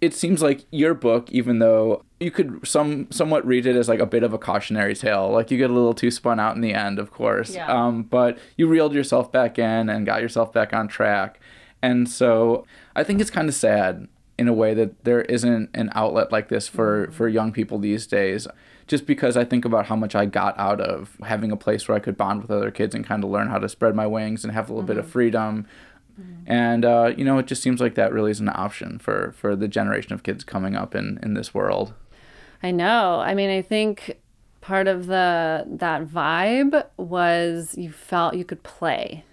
it seems like your book, even though you could some somewhat read it as like a bit of a cautionary tale, like you get a little too spun out in the end, of course. Yeah. Um, but you reeled yourself back in and got yourself back on track, and so I think it's kind of sad in a way that there isn't an outlet like this for for young people these days. Just because I think about how much I got out of having a place where I could bond with other kids and kind of learn how to spread my wings and have a little bit of freedom and uh, you know it just seems like that really is an option for for the generation of kids coming up in in this world I know. I mean, I think part of the that vibe was you felt you could play.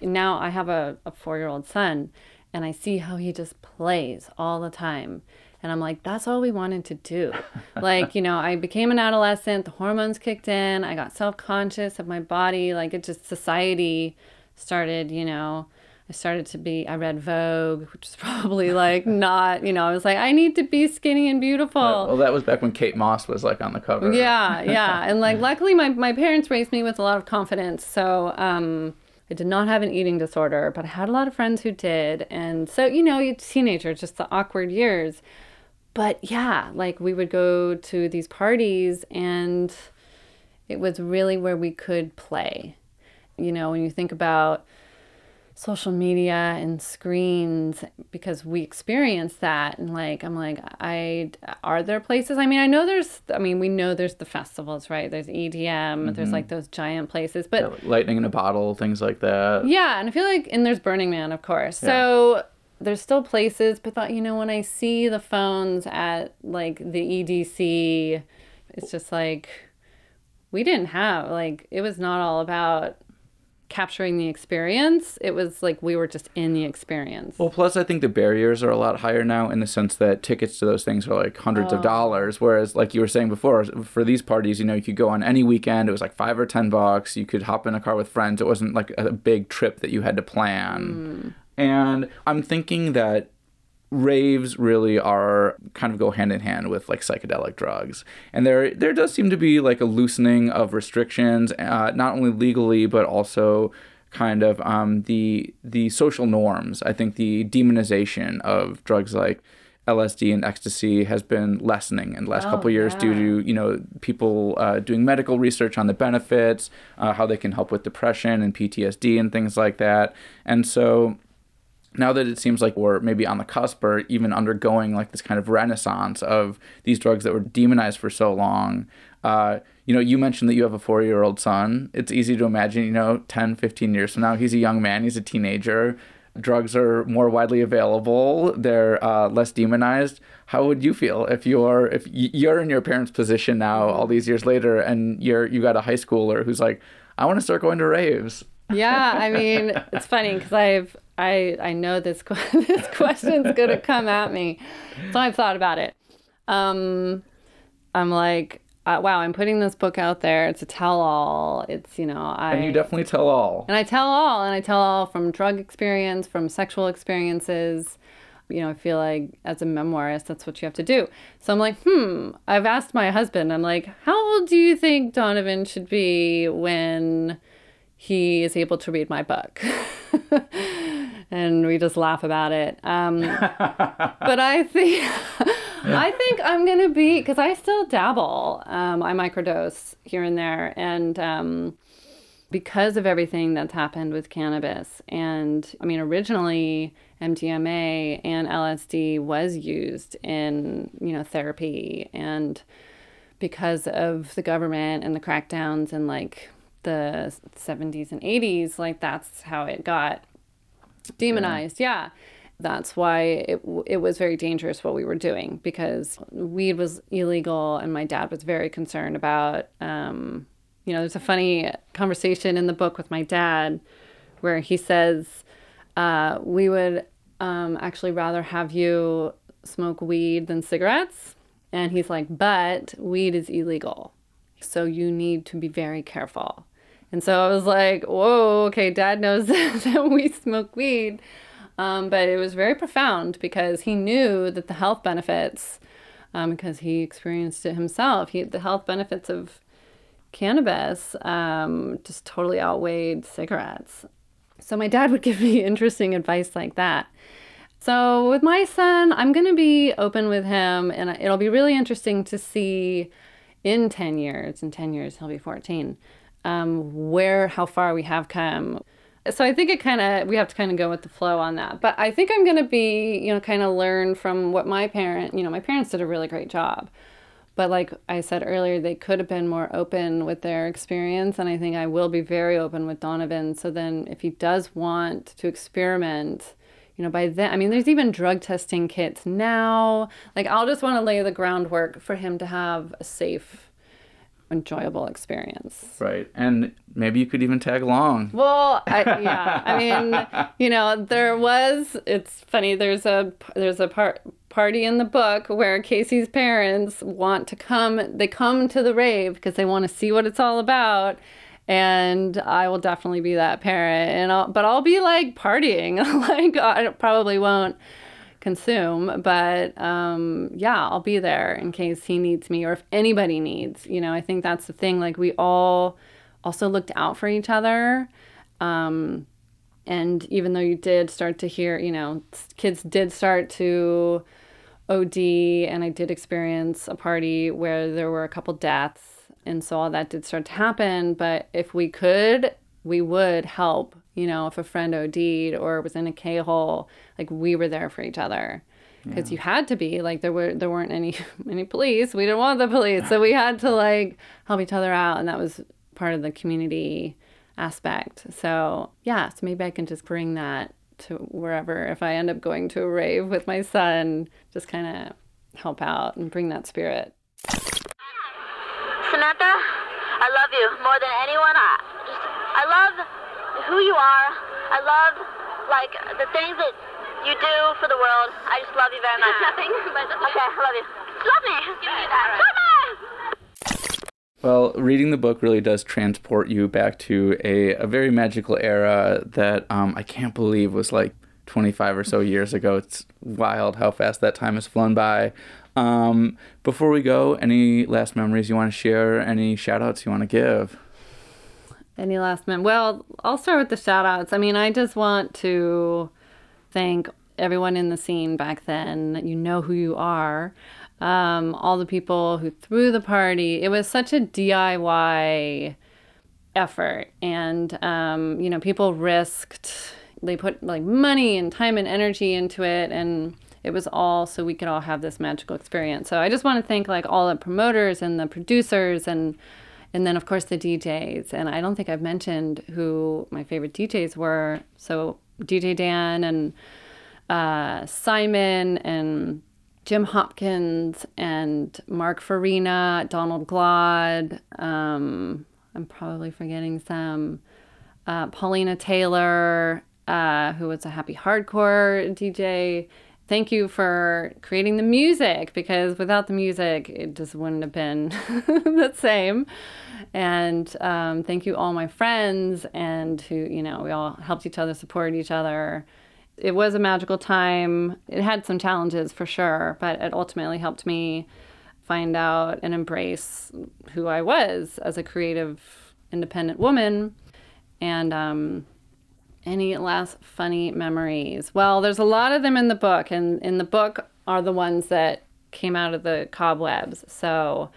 Now I have a, a four year old son and I see how he just plays all the time. And I'm like, that's all we wanted to do. like, you know, I became an adolescent, the hormones kicked in, I got self conscious of my body. Like, it just, society started, you know, I started to be, I read Vogue, which is probably like not, you know, I was like, I need to be skinny and beautiful. well that was back when kate moss was like on the cover Yeah, yeah. And like luckily my, my parents raised me with a lot of confidence. So um I did not have an eating disorder, but I had a lot of friends who did. And so, you know, you teenager, just the awkward years. But yeah, like we would go to these parties and it was really where we could play. You know, when you think about social media and screens because we experience that. And like i'm like i are there places? I mean i know there's i mean we know there's the festivals right? There's edm there's mm-hmm. like those giant places but Yeah, like lightning in a bottle things like that. Yeah, and I feel like and there's Burning Man, of course. So there's still places, but that you know when I see the phones at like the EDC, it's just like we didn't have like it was not all about capturing the experience. It was like we were just in the experience. well plus i think the barriers are a lot higher now in the sense that tickets to those things are like hundreds Oh. of dollars whereas like you were saying before for these parties you know you could go on any weekend it was like five or ten bucks you could hop in a car with friends it wasn't like a big trip that you had to plan mm. and i'm thinking that raves really are kind of go hand in hand with like psychedelic drugs. And there there does seem to be like a loosening of restrictions uh, not only legally but also kind of um, the the social norms. I think the demonization of drugs like LSD and ecstasy has been lessening in the last couple years due to you know people uh, doing medical research on the benefits, uh, how they can help with depression and PTSD and things like that. And so now that it seems like we're maybe on the cusp or even undergoing like this kind of renaissance of these drugs that were demonized for so long uh, you know you mentioned that you have a four-year-old son. It's easy to imagine you know 10 15 years from now he's a young man he's a teenager. Drugs are more widely available. They're uh, less demonized. How would you feel if you're if you're in your parents position now all these years later and you're you got a high schooler who's like i want to start going to raves. Yeah, I mean, it's funny because I've I I know this this question's gonna come at me, so I've thought about it. Um, I'm like, uh, wow, I'm putting this book out there. It's a tell-all. It's you know, I And you definitely tell all. and I tell all, and I tell all from drug experience, from sexual experiences. You know, I feel like as a memoirist, that's what you have to do. So I'm like, hmm. I've asked my husband. I'm like, how old do you think Donovan should be when he is able to read my book? and we just laugh about it. Um, but I think I think I'm gonna be because I still dabble. Um, I microdose here and there, and um, because of everything that's happened with cannabis, and I mean, originally MDMA and LSD was used in you know therapy, and because of the government and the crackdowns and like the 70s and 80s, like that's how it got demonized yeah. that's why it, it was very dangerous what we were doing because weed was illegal and my dad was very concerned about um, you know there's a funny conversation in the book with my dad where he says uh, we would um, actually rather have you smoke weed than cigarettes. And he's like but weed is illegal so you need to be very careful and so I was like, whoa, okay, dad knows that we smoke weed. Um, but it was very profound because he knew that the health benefits, um, because he experienced it himself, he, the health benefits of cannabis um, just totally outweighed cigarettes. So my dad would give me interesting advice like that. So with my son, I'm going to be open with him, and it'll be really interesting to see in 10 years, in 10 years, he'll be 14 um, where how far we have come. So I think it kind of we have to kind of go with the flow on that. But I think I'm going to be, you know, kind of learn from what my parent, you know, my parents did a really great job. But like I said earlier, they could have been more open with their experience and I think I will be very open with Donovan. So then if he does want to experiment, you know, by then, I mean, there's even drug testing kits now. Like, I'll just want to lay the groundwork for him to have a safe enjoyable experience. Right. And maybe you could even tag along. Well, I, yeah. I mean, you know, there was it's funny there's a there's a part party in the book where Casey's parents want to come they come to the rave because they want to see what it's all about and I will definitely be that parent and I'll, but I'll be like partying like I probably won't consume. But um, yeah, I'll be there in case he needs me or if anybody needs. You know, I think that's the thing. Like we all also looked out for each other. Um, and even though you did start to hear, you know, kids did start to OD, and I did experience a party where there were a couple deaths. And so all that did start to happen. But if we could, we would help you know, if a friend OD'd or was in a K hole, like we were there for each other. Because yeah. you had to be like there were there weren't any any police. We didn't want the police, so we had to like help each other out, and that was part of the community aspect. So yeah, so maybe I can just bring that to wherever if I end up going to a rave with my son, just kind of help out and bring that spirit. Samantha, I love you more than anyone. I just I love who you are. I love, like, the things that you do for the world. I just love you very much. Nothing, but okay, I love you. Love me. Give me that. Love me. Well, reading the book really does transport you back to a, a very magical era that um, I can't believe was like 25 or so years ago. It's wild how fast that time has flown by. Um, before we go, any last memories you want to share? Any shout outs you want to give? Any last minute? Well, I'll start with the shout outs. I mean, I just want to thank everyone in the scene back then. You know who you are. Um, all the people who threw the party. It was such a DIY effort. And, um, you know, people risked, they put like money and time and energy into it. And it was all so we could all have this magical experience. So I just want to thank like all the promoters and the producers and and then of course the DJs. And I don't think I've mentioned who my favorite DJs were. So DJ Dan and uh, Simon and Jim Hopkins and Mark Farina, Donald Glaude. Um, I'm probably forgetting some. Uh, Paulina Taylor, uh, who was a happy hardcore DJ. Thank you for creating the music because without the music, it just wouldn't have been the same. And um, thank you, all my friends, and who, you know, we all helped each other, supported each other. It was a magical time. It had some challenges for sure, but it ultimately helped me find out and embrace who I was as a creative, independent woman. And um, any last funny memories? Well, there's a lot of them in the book, and in the book are the ones that came out of the cobwebs. So,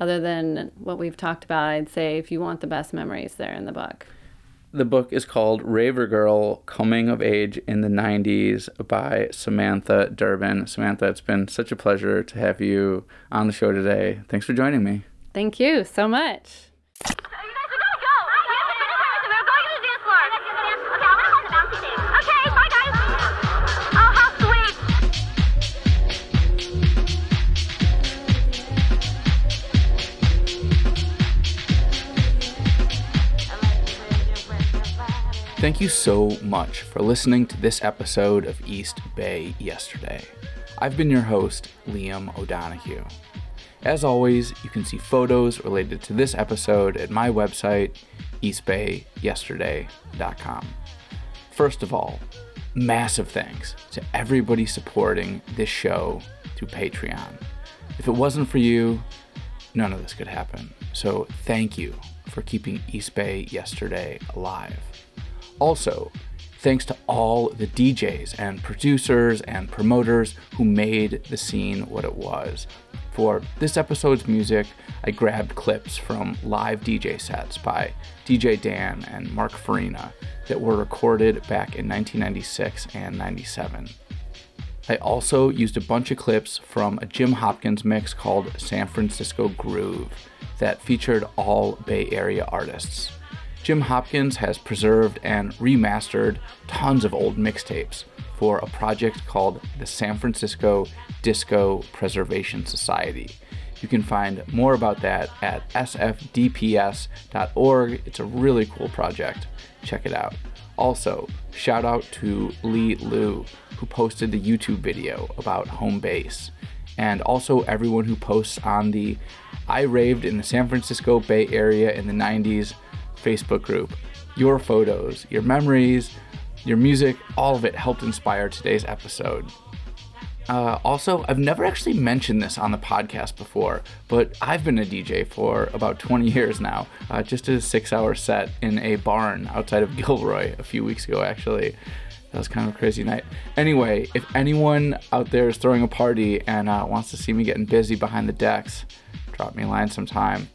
other than what we've talked about, I'd say if you want the best memories, they're in the book. The book is called Raver Girl Coming of Age in the 90s by Samantha Durbin. Samantha, it's been such a pleasure to have you on the show today. Thanks for joining me. Thank you so much. Thank you so much for listening to this episode of East Bay Yesterday. I've been your host, Liam O'Donoghue. As always, you can see photos related to this episode at my website, eastbayyesterday.com. First of all, massive thanks to everybody supporting this show through Patreon. If it wasn't for you, none of this could happen. So thank you for keeping East Bay Yesterday alive. Also, thanks to all the DJs and producers and promoters who made the scene what it was. For this episode's music, I grabbed clips from live DJ sets by DJ Dan and Mark Farina that were recorded back in 1996 and 97. I also used a bunch of clips from a Jim Hopkins mix called San Francisco Groove that featured all Bay Area artists. Jim Hopkins has preserved and remastered tons of old mixtapes for a project called the San Francisco Disco Preservation Society. You can find more about that at sfdps.org. It's a really cool project. Check it out. Also, shout out to Lee Liu, who posted the YouTube video about home base, and also everyone who posts on the I Raved in the San Francisco Bay Area in the 90s Facebook group. Your photos, your memories, your music, all of it helped inspire today's episode. Uh, also, I've never actually mentioned this on the podcast before, but I've been a DJ for about 20 years now. Uh, just a six hour set in a barn outside of Gilroy a few weeks ago, actually. That was kind of a crazy night. Anyway, if anyone out there is throwing a party and uh, wants to see me getting busy behind the decks, drop me a line sometime.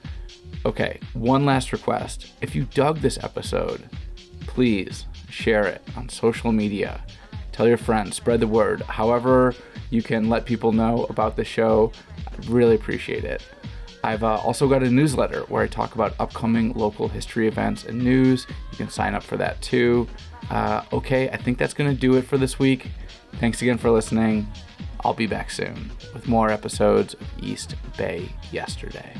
Okay, one last request. If you dug this episode, please share it on social media. Tell your friends, spread the word. However, you can let people know about the show. I'd really appreciate it. I've uh, also got a newsletter where I talk about upcoming local history events and news. You can sign up for that too. Uh, okay, I think that's going to do it for this week. Thanks again for listening. I'll be back soon with more episodes of East Bay Yesterday.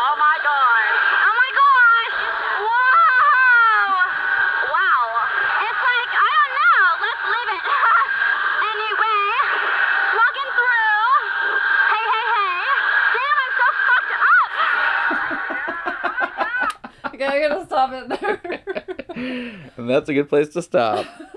Oh my god. Oh my gosh. Whoa. Wow. It's like, I don't know. Let's leave it. anyway, walking through. Hey, hey, hey. Damn, I'm so fucked up. Okay, I gotta stop it there. And that's a good place to stop.